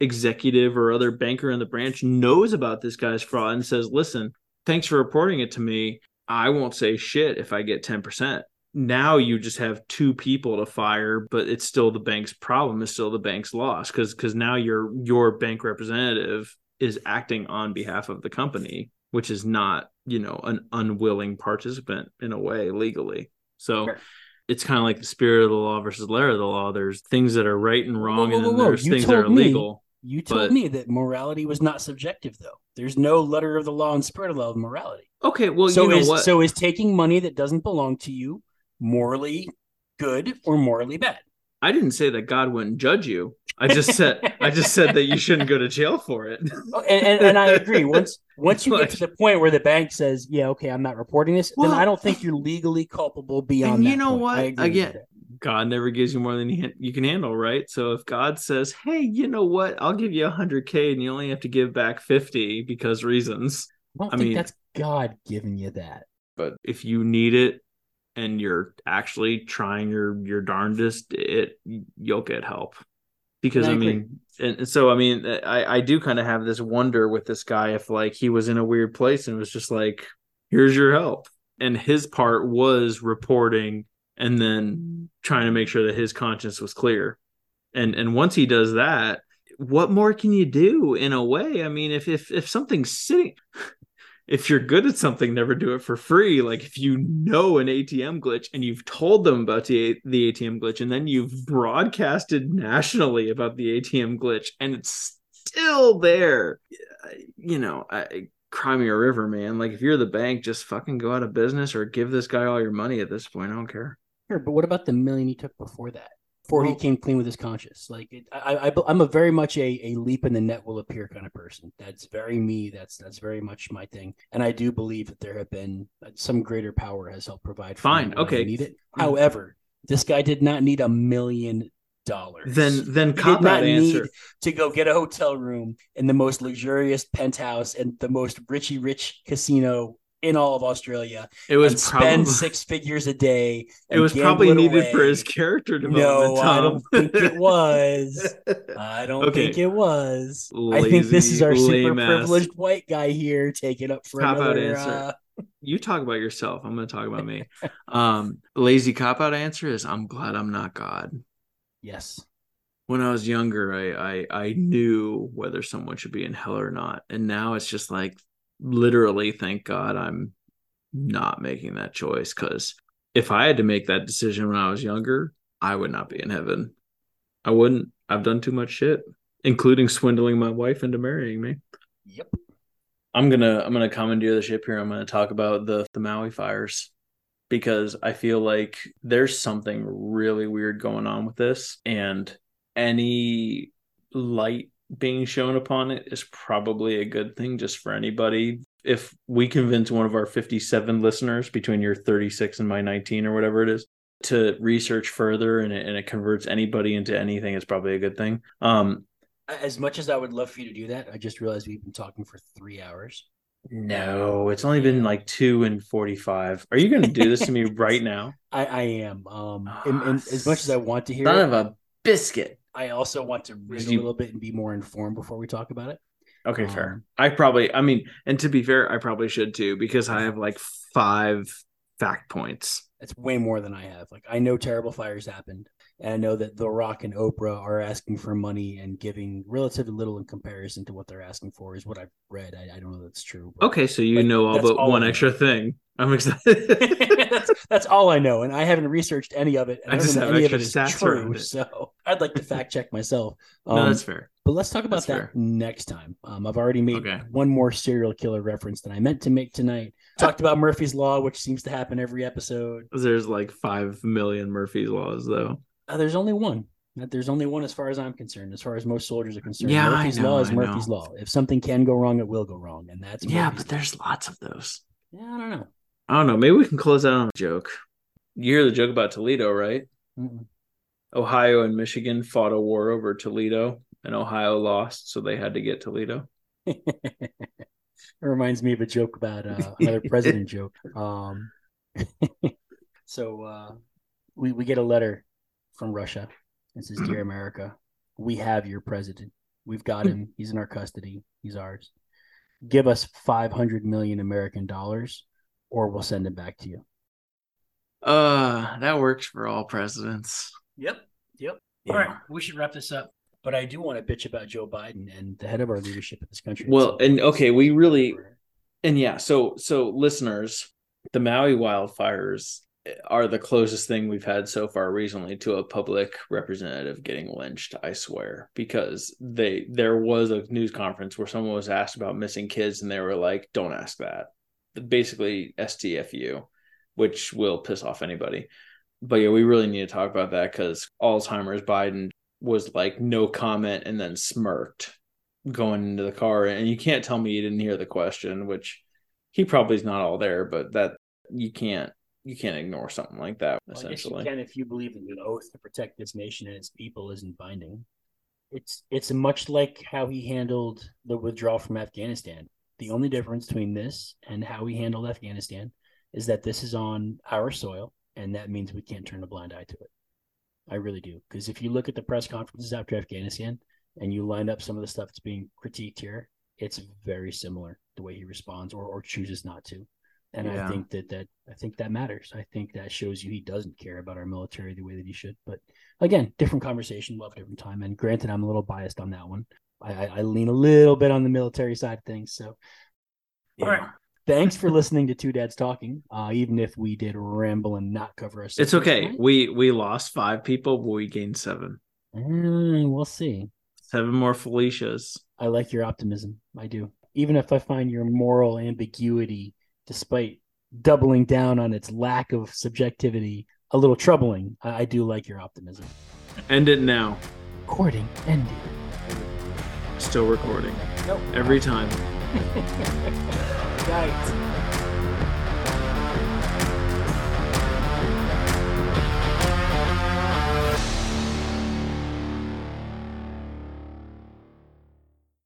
executive or other banker in the branch knows about this guy's fraud and says, listen, thanks for reporting it to me. I won't say shit if I get 10%. Now you just have two people to fire, but it's still the bank's problem, it's still the bank's loss because because now your your bank representative is acting on behalf of the company, which is not, you know, an unwilling participant in a way legally. So sure. it's kind of like the spirit of the law versus letter of the law. There's things that are right and wrong, whoa, whoa, whoa, and then there's things that are illegal. You told but, me that morality was not subjective, though. There's no letter of the law and spirit of the law of morality. Okay, well, so you know is, what? So is taking money that doesn't belong to you morally good or morally bad? I didn't say that God wouldn't judge you. I just said I just said that you shouldn't go to jail for it. Oh, and, and, and, I agree. Once once you get to the point where the bank says, "Yeah, okay, I'm not reporting this," well, then I don't think you're legally culpable beyond. And you know point. what? Again, God never gives you more than you, you can handle, right? So if God says, "Hey, you know what? I'll give you a hundred k, and you only have to give back fifty because reasons," I don't I think mean, that's God giving you that. But if you need it and you're actually trying your your darndest, it you'll get help. Because I, I mean, and so I mean, uh, I I do kind of have this wonder with this guy if like he was in a weird place and was just like, "Here's your help," and his part was reporting and then trying to make sure that his conscience was clear. And and once he does that, what more can you do in a way? I mean, if if if something's sitting if you're good at something, never do it for free. Like if you know an ATM glitch and you've told them about the, the ATM glitch and then you've broadcasted nationally about the ATM glitch and it's still there, you know, I, cry me a river, man. Like if you're the bank, just fucking go out of business or give this guy all your money at this point. I don't care. Sure, but what about the million he took before that? before well, he came clean with his conscience. Like it, I, I, am a very much a, a leap in the net will appear kind of person. That's very me. That's that's very much my thing. And I do believe that there have been uh, some greater power has helped provide. Fine, okay. Need it. Mm-hmm. However, this guy did not need a million dollars. Then then cop out answer to go get a hotel room in the most luxurious penthouse and the most richy rich casino in all of Australia. It was probably spend six figures a day. It was probably needed away. for his character development. No, Tom. I don't think it was. I don't okay. think it was. Lazy, I think this is our super privileged ass. white guy here taking up for cop another. Uh... You talk about yourself. I'm going to talk about me. um, lazy cop out answer is I'm glad I'm not God. Yes when I was younger, I, I I knew whether someone should be in hell or not, and now it's just like literally thank God I'm not making that choice because if I had to make that decision when I was younger, I would not be in heaven. I wouldn't. I've done too much shit, including swindling my wife into marrying me. Yep. I'm gonna I'm gonna commandeer the ship here. I'm gonna talk about the the Maui fires because I feel like there's something really weird going on with this, and any light being shown upon it is probably a good thing just for anybody. If we convince one of our 57 listeners between your 36 and my 19 or whatever it is to research further and it, and it converts anybody into anything, it's probably a good thing. Um, as much as I would love for you to do that, I just realized we've been talking for three hours. No, it's only been like two and forty-five. Are you going to do this to me right now? I, I am. Um, and, and as much as I want to hear, son it, of a biscuit. I also want to read a little bit and be more informed before we talk about it. Okay, um, fair. I probably, I mean, and to be fair, I probably should too because I have like five fact points. It's way more than I have. Like I know terrible fires happened. And I know that The Rock and Oprah are asking for money and giving relatively little in comparison to what they're asking for, is what I've read. I, I don't know if that's true. But, okay, so you know all but all one extra thing. I'm excited. that's, that's, all I know, and I haven't researched any of it. And I, I just have any of it is true, it. so I'd like to fact check myself. Um, no, that's fair. But let's talk about that's that fair. next time. Um, I've already made okay. one more serial killer reference that I meant to make tonight. Talked about Murphy's Law, which seems to happen every episode. There's like five million Murphy's Laws, though. Uh, there's only one. There's only one as far as I'm concerned, as far as most soldiers are concerned. Yeah, Murphy's know, law is I Murphy's know. law. If something can go wrong, it will go wrong, and that's yeah. Murphy's but there's lots of those. Yeah, I don't know. I don't know. Maybe we can close out on a joke. You hear the joke about Toledo, right? Mm-mm. Ohio and Michigan fought a war over Toledo, and Ohio lost, so they had to get Toledo. it reminds me of a joke about uh, another president joke. Um, so uh, we, we get a letter from Russia. and says, Dear America, we have your president. We've got him. He's in our custody. He's ours. Give us 500 million American dollars or we'll send him back to you. Uh, that works for all presidents. Yep. Yep. Yeah. All right. We should wrap this up. But I do want to bitch about Joe Biden and the head of our leadership in this country. Well, and okay, we really and yeah, so so listeners, the Maui wildfires are the closest thing we've had so far recently to a public representative getting lynched i swear. Because they there was a news conference where someone was asked about missing kids and they were like don't ask that. Basically stfu which will piss off anybody. But yeah we really need to talk about that because alzheimer's biden was like no comment and then smirked going into the car. And you can't tell me you didn't hear the question which he probably is not all there but that you can't you can't ignore something like that. Well, essentially, you can if you believe that the oath to protect this nation and its people isn't binding. It's it's much like how he handled the withdrawal from Afghanistan. The only difference between this and how he handled Afghanistan is that this is on our soil, and that means we can't turn a blind eye to it. I really do, because if you look at the press conferences after Afghanistan and you line up some of the stuff that's being critiqued here, it's very similar the way he responds or or chooses not to and yeah. I think that that I think that matters. I think that shows you he doesn't care about our military the way that he should. But again, different conversation, love different time. And granted, I'm a little biased on that one. I, I, I lean a little bit on the military side of things. So, yeah. all right. Thanks for listening to Two Dads Talking. Uh, even if we did ramble and not cover us, it's okay. Tonight. We we lost five people, but we gained seven. Mm, we'll see. Seven more Felicias. I like your optimism. I do. Even if I find your moral ambiguity despite doubling down on its lack of subjectivity, a little troubling. I, I do like your optimism. End it now. Recording ended. Still recording. Nope. Every time. right.